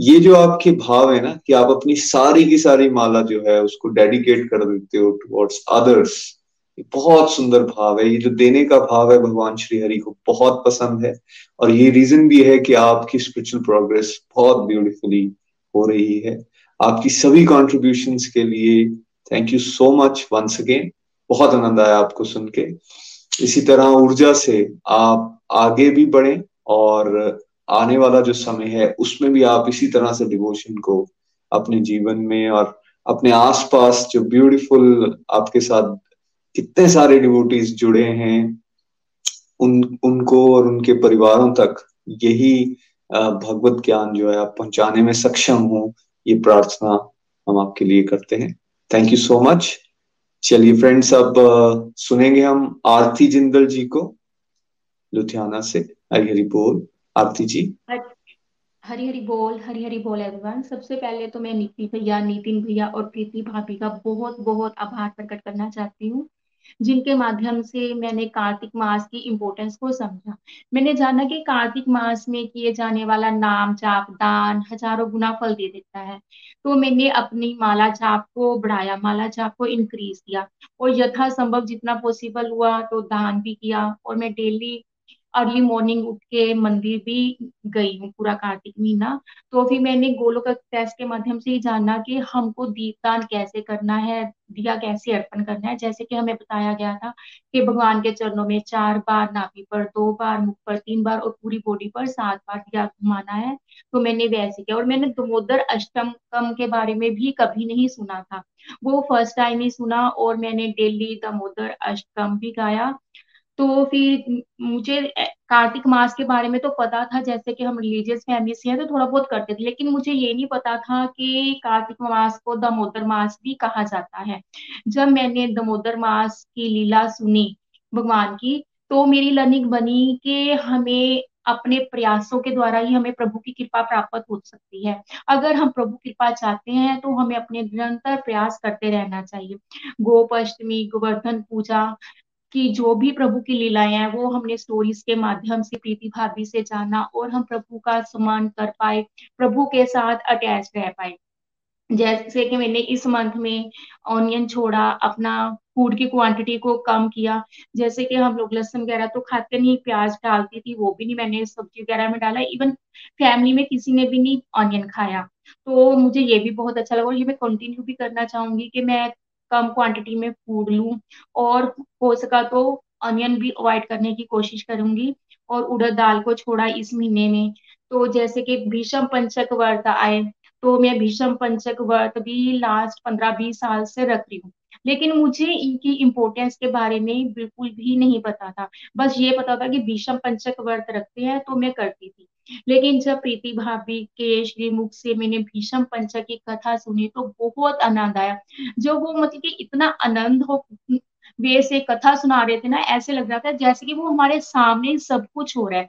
ये जो आपके भाव है ना कि आप अपनी सारी की सारी माला जो है उसको डेडिकेट कर देते हो टुवर्ड्स अदर्स ये बहुत सुंदर भाव है। ये जो देने का भाव है भगवान श्री हरि को बहुत पसंद है। और ये रीजन भी है कि आपकी स्पिरिचुअल प्रोग्रेस बहुत ब्यूटीफुली हो रही है। आपकी सभी कॉन्ट्रीब्यूशन के लिए thank you so much once again बहुत आनंद आया आपको सुन के। इसी तरह ऊर्जा से आप आगे भी बढ़े और आने वाला जो समय है, उसमें भी आप इसी तरह से डिवोशन को अपने जीवन में और अपने आसपास जो ब्यूटीफुल आपके साथ कितने सारे डिवोटीज जुड़े हैं, उन, उनको और उनके परिवारों तक यही भगवत ज्ञान जो है आप पहुँचाने में सक्षम हो, ये प्रार्थना हम आपके लिए करते हैं। थैंक यू सो मच चलिए फ्रेंड्स अब सुनेंगे हम आरती जिंदल जी को, लुधियाना से हरी हरी बोल। आरती जी। हरी हरी बोल हरी हरी बोल एवरीवन सबसे पहले तो मैं नीति भैया, नितिन भैया और प्रीति भाभी का बहुत बहुत आभार प्रकट करना चाहती हूँ, जिनके माध्यम से मैंने कार्तिक मास की इम्पोर्टेंस को समझा। मैंने जाना कि कार्तिक मास में किए जाने वाला नाम जाप, दान हज़ारों गुना फल दे देता है। तो मैंने अपनी माला जाप को, बढ़ाया माला जाप को इंक्रीज किया। और यथासंभव जितना पॉसिबल हुआ तो दान भी किया और मैं डेली अर्ली मॉर्निंग उठ के मंदिर भी गई हूँ पूरा कार्तिक महीना। तो फिर मैंने गोलोक एक्सप्रेस के माध्यम से ही जाना कि हमको दीपदान कैसे करना है, दिया कैसे अर्पण करना है। जैसे कि हमें बताया गया था कि भगवान के चरणों में चार बार नाभि पर, दो बार मुख पर, तीन बार और पूरी बॉडी पर सात बार दिया घुमाना है। तो मैंने वैसे किया और मैंने दमोदर अष्टम के बारे में भी कभी नहीं सुना था। वो फ़र्स्ट टाइम ही सुना और मैंने डेली दमोदर अष्टम भी गाया। तो फिर मुझे कार्तिक मास के बारे में तो पता था, जैसे कि हम रिलीजियस फैमिली से हैं तो थोड़ा बहुत करते थे, लेकिन मुझे ये नहीं पता था कि कार्तिक मास को दामोदर मास भी कहा जाता है। जब मैंने दामोदर मास की लीला सुनी भगवान की तो मेरी लर्निंग बनी कि हमें अपने प्रयासों के द्वारा ही हमें प्रभु की कृपा प्राप्त हो सकती है। अगर हम प्रभु कृपा चाहते हैं तो हमें अपने निरंतर प्रयास करते रहना चाहिए। गोप अष्टमी गोवर्धन पूजा कि जो भी प्रभु की लीलाएँ हैं, वो हमने स्टोरीज के माध्यम से, प्रीति भाभी से जाना और हम प्रभु का सम्मान कर पाए, प्रभु के साथ अटैच रह पाए। जैसे कि मैंने इस मंथ में ऑनियन छोड़ा, अपना फ़ूड की क्वांटिटी को कम किया। जैसे कि हम लोग लहसुन वगैरह तो खाते नहीं, प्याज डालती थी, वो भी नहीं मैंने सब्ज़ी वगैरह में डाला। इवन फैमिली में किसी ने भी नहीं ऑनियन खाया। तो मुझे ये भी बहुत अच्छा लगा और ये मैं कंटिन्यू भी करना चाहूँगी कि मैं कम क्वांटिटी में फ़ूड लूँ और हो सका तो अनियन भी अवॉइड करने की कोशिश करूँगी और उड़द दाल को छोड़ा इस महीने में। तो जैसे कि भीषम पंचक व्रत आए तो मैं भीषम पंचक व्रत भी लास्ट पंद्रह बीस साल से रख रही हूँ। लेकिन मुझे इनकी इम्पोर्टेंस के बारे में बिल्कुल भी नहीं पता था। बस ये पता था कि भीषम पंचक व्रत रखते हैं तो मैं करती थी। लेकिन जब प्रीति भाभी के श्री मुख से मैंने भीषम पंचक की कथा सुनी तो बहुत आनंद आया। जो वो मतलब कि इतना आनंद हो, वे से कथा सुना रहे थे ना, ऐसे लग रहा था जैसे कि वो हमारे सामने सब कुछ हो रहा है।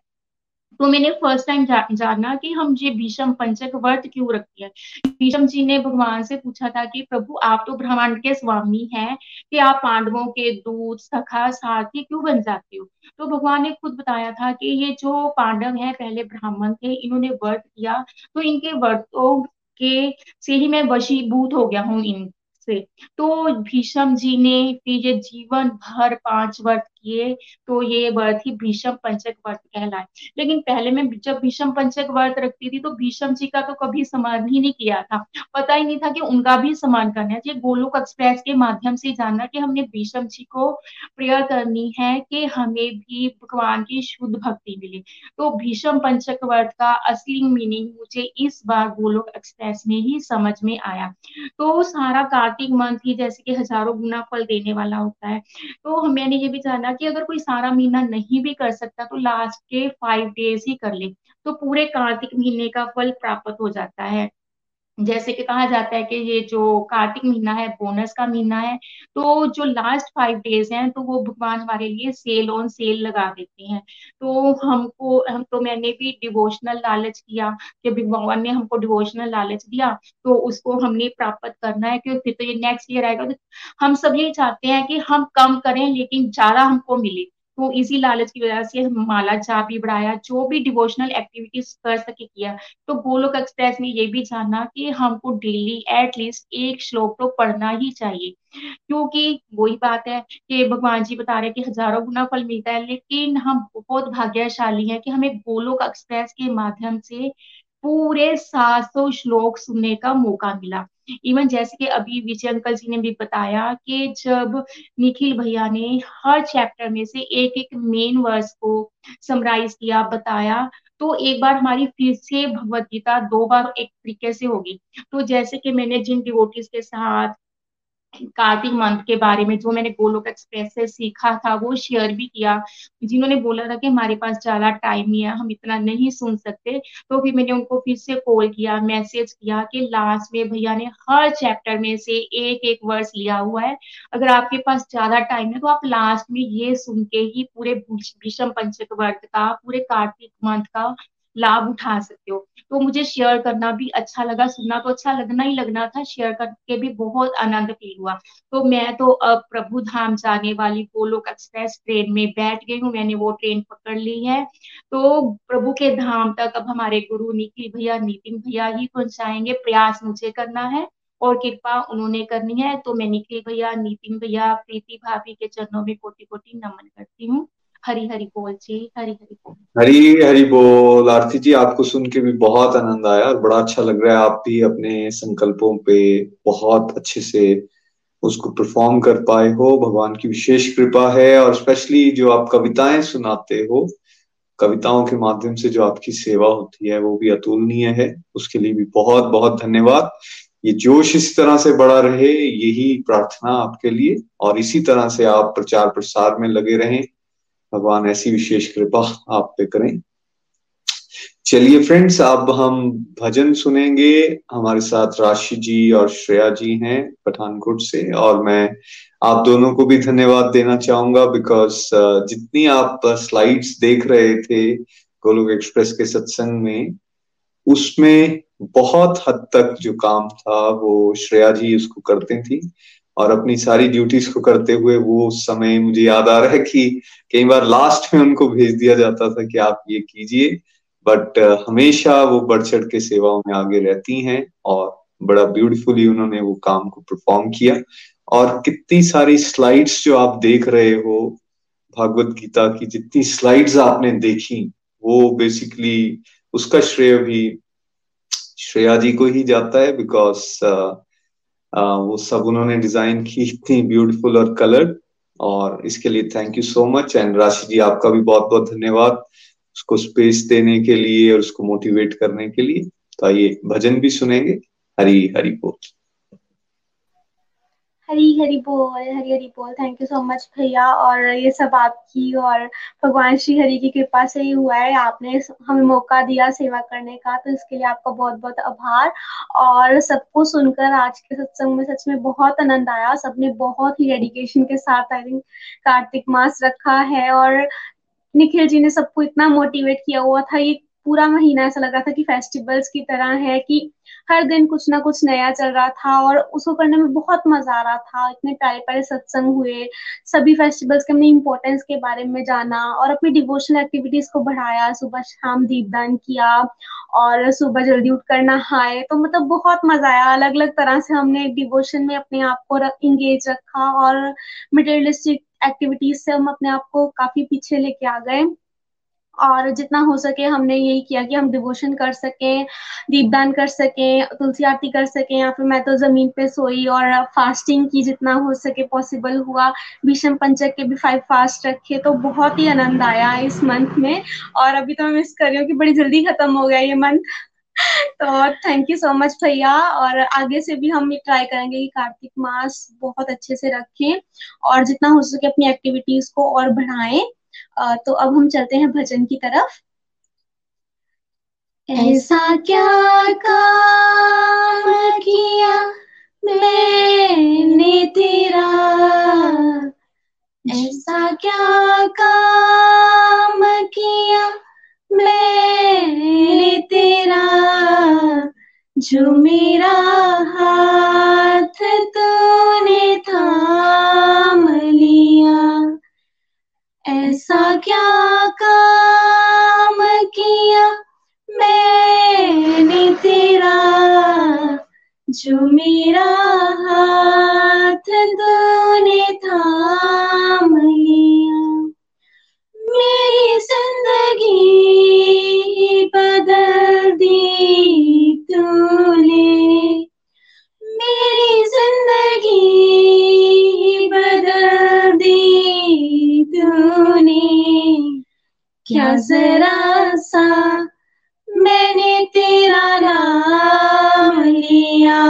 तो मैंने फ़र्स्ट टाइम जा, जाना कि हम ये भीषम पंचक व्रत क्यों रखते हैं? भीषम जी ने भगवान से पूछा था कि प्रभु आप तो ब्रह्मांड के स्वामी हैं कि आप पांडवों के दूत सखा साथी क्यों बन जाते हो? तो भगवान ने खुद बताया था कि ये जो पांडव है पहले ब्राह्मण थे इन्होंने व्रत किया। तो इनके व्रतों के से ही मैं वशीभूत हो गया हूँ इन से। तो भीषम जी ने फिर ये जीवन भर पाँच वर्ष किए तो ये व्रत ही भीषम पंचक व्रत कहलाए। लेकिन पहले में जब भीषम पंचक व्रत रखती थी तो भीषम जी का तो कभी सम्मान ही नहीं किया था। पता ही नहीं था कि उनका भी सम्मान करना है। ये गोलोक एक्सप्रेस के माध्यम से जानना कि हमने भीषम जी को प्रेयर करनी है कि हमें भी भगवान की शुद्ध भक्ति मिले। तो भीषम पंचक व्रत का असली मीनिंग मुझे इस बार गोलोक एक्सप्रेस में ही समझ में आया। तो सारा कार्तिक मंथ ही जैसे कि हज़ारों गुना फल देने वाला होता है। तो मैंने ये भी जाना कि अगर कोई सारा महीना नहीं भी कर सकता तो लास्ट के फाइव डेज़ ही कर ले। तो पूरे कार्तिक महीने का फल प्राप्त हो जाता है। जैसे कि कहा जाता है कि ये जो कार्तिक महीना है बोनस का महीना है तो जो लास्ट फाइव डेज़ हैं तो वो भगवान हमारे लिए सेल ऑन सेल लगा देते हैं। तो हमको, हम तो मैंने भी डिवोशनल लालच किया कि भगवान ने हमको डिवोशनल लालच दिया तो उसको हमने प्राप्त करना है, क्योंकि तो ये नेक्स्ट ईयर आएगा। तो हम सब यही चाहते हैं कि हम कम करें, लेकिन ज़्यादा हमको मिले। तो इसी लालच की वजह से माला जाप भी बढ़ाया, जो भी डिवोशनल एक्टिविटीज़ कर सके किया। तो गोलोक एक्सप्रेस में ये भी जानना कि हमको डेली एटलीस्ट एक श्लोक तो पढ़ना ही चाहिए। क्योंकि वही बात है कि भगवान जी बता रहे हैं कि हज़ारों गुना फल मिलता है, लेकिन हम बहुत भाग्यशाली हैं कि हमें गोलोक एक्सप्रेस के माध्यम से पूरे सात सौ श्लोक सुनने का मौका मिला। इवन जैसे कि अभी विजय अंकल जी ने भी बताया कि जब निखिल भैया ने हर चैप्टर में से एक एक मेन वर्स को समराइज किया, बताया तो एक बार हमारी फिर से भगवदगीता दो बार एक तरीके से होगी। तो जैसे कि मैंने जिन डिवोटीज के साथ कार्तिक मंथ के बारे में, जो मैंने गोलोक एक्सप्रेस से सीखा था, वो शेयर भी किया। जिन्होंने बोला था कि हमारे पास ज़्यादा टाइम नहीं है, हम इतना नहीं सुन सकते। तो फिर मैंने उनको फिर से कॉल किया मैसेज किया कि लास्ट में भैया ने हर चैप्टर में से एक एक वर्स लिया हुआ है। अगर आपके पास ज़्यादा टाइम है तो आप लास्ट में ये सुन के ही पूरे भीषम पंचक वर्त का, पूरे कार्तिक मंथ का लाभ उठा सकते हो। तो मुझे शेयर करना भी अच्छा लगा, सुनना तो अच्छा लगना ही लगना था शेयर करके भी बहुत आनंद फील हुआ। तो मैं तो अब प्रभु धाम जाने वाली गोलोक एक्सप्रेस ट्रेन में बैठ गई हूँ, मैंने वो ट्रेन पकड़ ली है। तो प्रभु के धाम तक अब हमारे गुरु निखिल भैया, नितिन भैया ही पहुंचाएँगे, प्रयास मुझे करना है और कृपा उन्होंने करनी है। तो मैं निखिल भैया, नितिन भैया, प्रीति भाभी के चरणों में कोटि कोटि नमन करती हूँ। हरी हरी बोल जी हरी हरी बोल। हरी हरी बोल। आरती जी, आपको सुन के भी बहुत आनंद आया और बड़ा अच्छा लग रहा है। आप भी अपने संकल्पों पे बहुत अच्छे से उसको परफॉर्म कर पाए हो। भगवान की विशेष कृपा है और स्पेशली जो आप कविताएँ सुनाते हो, कविताओं के माध्यम से जो आपकी सेवा होती है, वो भी अतुलनीय है। उसके लिए भी बहुत बहुत धन्यवाद। ये जोश इस तरह से बढ़ा रहे, यही प्रार्थना आपके लिए। और इसी तरह से आप प्रचार प्रसार में लगे रहें। भगवान, ऐसी विशेष कृपा आप पे करें। चलिए फ्रेंड्स अब हम भजन सुनेंगे। हमारे साथ राशि जी और श्रेया जी हैं पठानकोट से, और मैं आप दोनों को भी धन्यवाद देना चाहूँगा बिकॉज़ जितनी आप स्लाइड्स देख रहे थे गोलोक एक्सप्रेस के सत्संग में, उसमें बहुत हद तक जो काम था, वो श्रेया जी उसको करती थी। और अपनी सारी ड्यूटीज़ को करते हुए वो समय मुझे याद आ रहा है कि कई बार लास्ट में उनको भेज दिया जाता था कि आप ये कीजिए बट uh, हमेशा वो बढ़ चढ़ के सेवाओं में आगे रहती हैं और बड़ा ब्यूटीफुली उन्होंने वो काम को परफॉर्म किया। और कितनी सारी स्लाइड्स जो आप देख रहे हो भागवत गीता की जितनी स्लाइड्स आपने देखी वो बेसिकली उसका श्रेय भी श्रेया जी को ही जाता है बिकॉज़ वो सब उन्होंने डिज़ाइन की इतनी ब्यूटीफुल और कलर्ड और इसके लिए thank you so much and Rashi ji, आपका भी बहुत बहुत धन्यवाद उसको स्पेस देने के लिए और उसको मोटिवेट करने के लिए। तो आइए, भजन भी सुनेंगे। हरी हरी बोल। हरी हरी बोल, हरी हरी बोल। थैंक यू सो मच भैया। और ये सब आपकी और भगवान श्री हरि की कृपा से ही हुआ है। आपने हमें मौका दिया सेवा करने का तो इसके लिए आपका बहुत बहुत आभार। और सबको सुनकर आज के सत्संग में सच में बहुत आनंद आया। सबने बहुत ही डेडिकेशन के साथ आई थिंक कार्तिक मास रखा है। और निखिल जी ने सबको इतना मोटिवेट किया। हुआ था ये पूरा महीना ऐसा लग रहा था कि फेस्टिवल्स की तरह है कि हर दिन कुछ ना कुछ नया चल रहा था और उसको करने में बहुत मज़ा आ रहा था। इतने प्यारे प्यारे सत्संग हुए, सभी फेस्टिवल्स के हमने इम्पोर्टेंस के बारे में जाना और अपनी डिवोशनल एक्टिविटीज़ को बढ़ाया। सुबह शाम दीपदान किया और सुबह जल्दी उठकर नहाए। तो मतलब बहुत मज़ा आया। अलग अलग तरह से हमने डिवोशन में अपने आप को इंगेज रखा और मटेरियलिस्टिक एक्टिविटीज़ से हम अपने आप को काफ़ी पीछे लेके आ गए। और जितना हो सके हमने यही किया कि हम डिवोशन कर सकें, दीपदान कर सकें, तुलसी आरती कर सकें या फिर मैं तो ज़मीन पे सोई और फास्टिंग की जितना हो सके पॉसिबल हुआ। भीषम पंचक के भी फाइव फास्ट रखे तो बहुत ही आनंद आया इस मंथ में। और अभी तो मैं मिस कर रही हूँ कि बड़ी जल्दी खत्म हो गया ये मंथ तो थैंक यू सो मच भैया। और आगे से भी हम ट्राई करेंगे कि कार्तिक मास बहुत अच्छे से रखें और जितना हो सके अपनी एक्टिविटीज़ को और बढ़ाएँ। तो अब हम चलते हैं भजन की तरफ़। ऐसा क्या काम किया मैंने तेरा? ऐसा क्या काम किया मैंने तेरा? जो मेरा हाथ तूने थाम लिया ऐसा क्या काम किया मैंने तेरा जो मेरा जरा सा मैंने तेरा नाम लिया।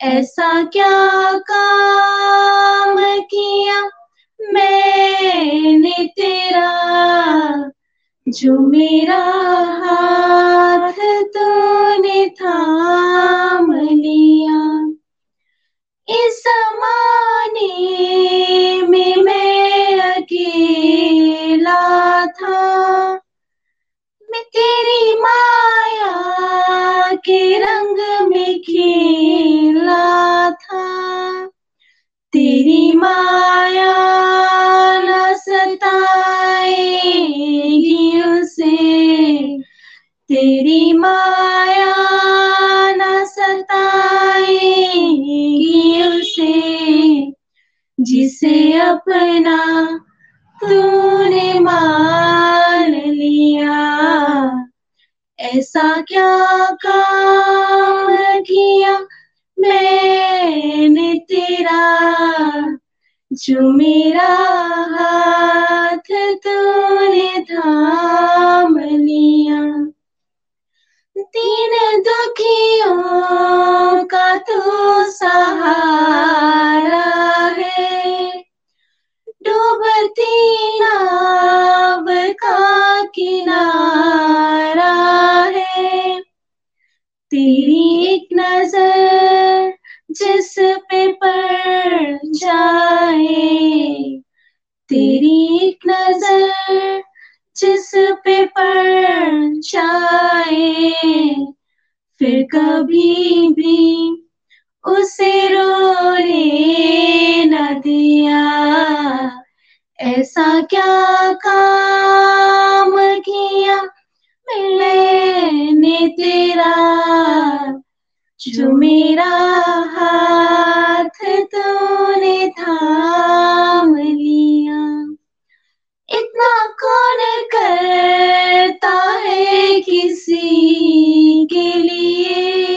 ऐसा क्या काम किया मैंने तेरा, जो मेरा हाथ तूने थाम अकेला था। मैं तेरी माया के रंग में खेला था। तेरी माया न सताएगी उसे। तेरी माया न सताएगी उसे। जिसे अपना तूने मान लिया। ऐसा क्या काम किया मैंने तेरा? जो मेरा हाथ तूने थाम लिया। तीन दुखियों का तू सहारा है। डूबती नाव का किनारा है। तेरी एक नज़र जिस पे पड़ जाए, तेरी एक नज़र जिस पे पड़ जाए, फिर कभी भी उसे रोने न दिया। ऐसा क्या काम किया मैंने तेरा? जो मेरा हाथ तूने थाम लिया। इतना कौन करता है किसी के लिए?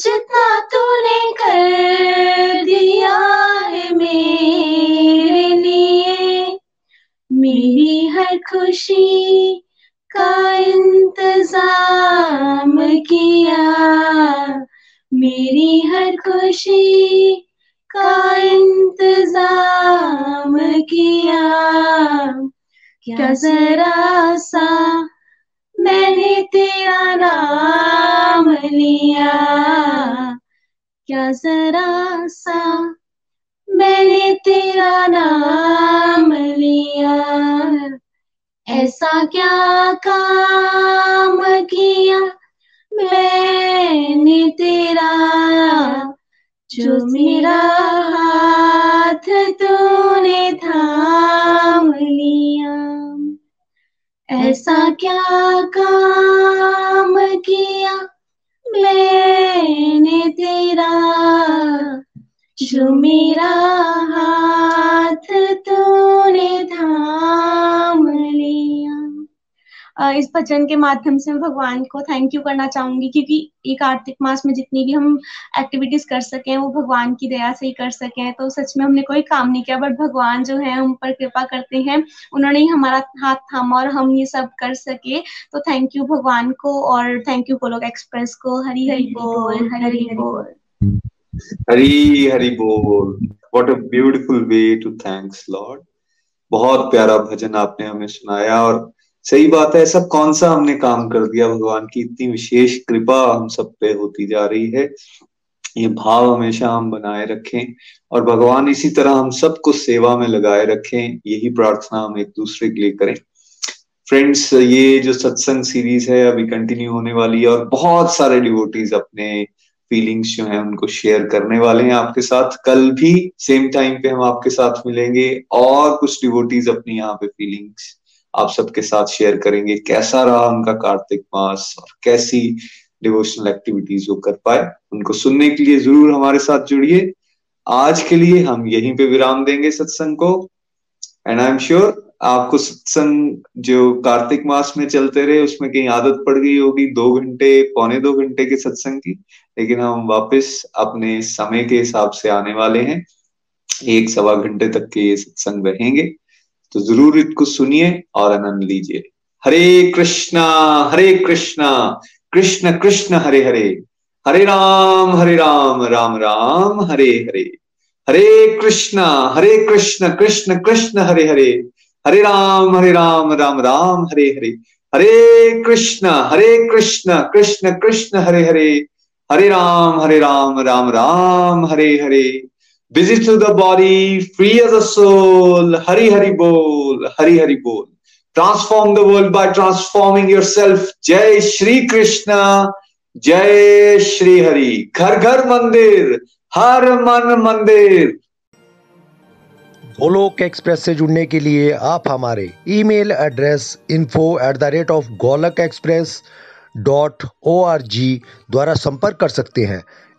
जितना तूने कर दिया है मेरे लिए, मेरी हर खुशी का इंतज़ाम किया। मेरी हर खुशी का इंतज़ाम किया। क्या जरा सा मैंने तेरा नाम लिया। क्या जरा सा मैंने तेरा नाम लिया। ऐसा क्या काम किया मैंने तेरा, जो मेरा हाथ तूने थाम लिया। ऐसा क्या काम किया मैंने तेरा? जो मेरा हाथ तूने अ, इस भजन के माध्यम से मैं भगवान को थैंक यू करना चाहूँगी क्योंकि ये कार्तिक मास में जितनी भी हम एक्टिविटीज़ कर सकें वो भगवान की दया से ही कर सकें तो सच में हमने कोई काम नहीं किया बट भगवान जो है हम पर कृपा करते हैं। उन्होंने ही हमारा हाथ थामा और हम ये सब कर सके। तो थैंक यू भगवान को और थैंक यू गोलोक एक्सप्रेस को। हरी हरी बोल हरी हरी बोल। हरी हरी बोल। What a beautiful way to thanks lord बहुत प्यारा भजन आपने हमें सुनाया और सही बात है ऐसा कौन सा हमने काम कर दिया? भगवान की इतनी विशेष कृपा हम सब पे होती जा रही है। ये भाव हमेशा हम बनाए रखें और भगवान इसी तरह हम सबको सेवा में लगाए रखें, यही प्रार्थना हम एक दूसरे के लिए करें। फ्रेंड्स ये जो सत्संग सीरीज़ है, अभी कंटिन्यू होने वाली है और बहुत सारे डिवोटीज अपने फीलिंग्स जो हैं, उनको शेयर करने वाले हैं आपके साथ। कल भी सेम टाइम पे हम आपके साथ मिलेंगे और कुछ डिवोटीज अपनी यहाँ पे फीलिंग्स आप सबके साथ शेयर करेंगे कैसा रहा उनका कार्तिक मास और कैसी डिवोशनल एक्टिविटीज़ वो कर पाए। उनको सुनने के लिए ज़रूर हमारे साथ जुड़िए। आज के लिए हम यहीं पे विराम देंगे सत्संग को। एंड आई एम श्योर आपको सत्संग जो कार्तिक मास में चलते रहे, उसमें कहीं आदत पड़ गई होगी दो घंटे, पौने दो घंटे के सत्संग की। लेकिन हम वापस अपने समय के हिसाब से आने वाले हैं। एक सवा घंटे तक के ये सत्संग रहेंगे तो ज़रूर इसको सुनिए और आनंद लीजिए। Hare Krishna Hare Krishna, Krishna Krishna, Hare Hare. Hare Ram Hare Ram Ram Ram, Hare Hare. Hare Krishna, Hare Krishna Krishna Krishna, Hare Hare. Hare Ram Hare Ram Ram Ram, Hare Hare. Hare Krishna Hare Krishna Krishna Krishna, Hare Hare. Hare Ram Hare Ram Ram Ram, Hare Hare. Visit to the body free as a soul Hari Hari बोल हरी हरी बोल transform the world by transforming yourself जय श्री कृष्ण जय श्री हरि घर घर मंदिर हर मन मंदिर Golok express से जुड़ने के लिए आप हमारे email address info at the rate of Golok Express dot O R G द्वारा संपर्क कर सकते हैं।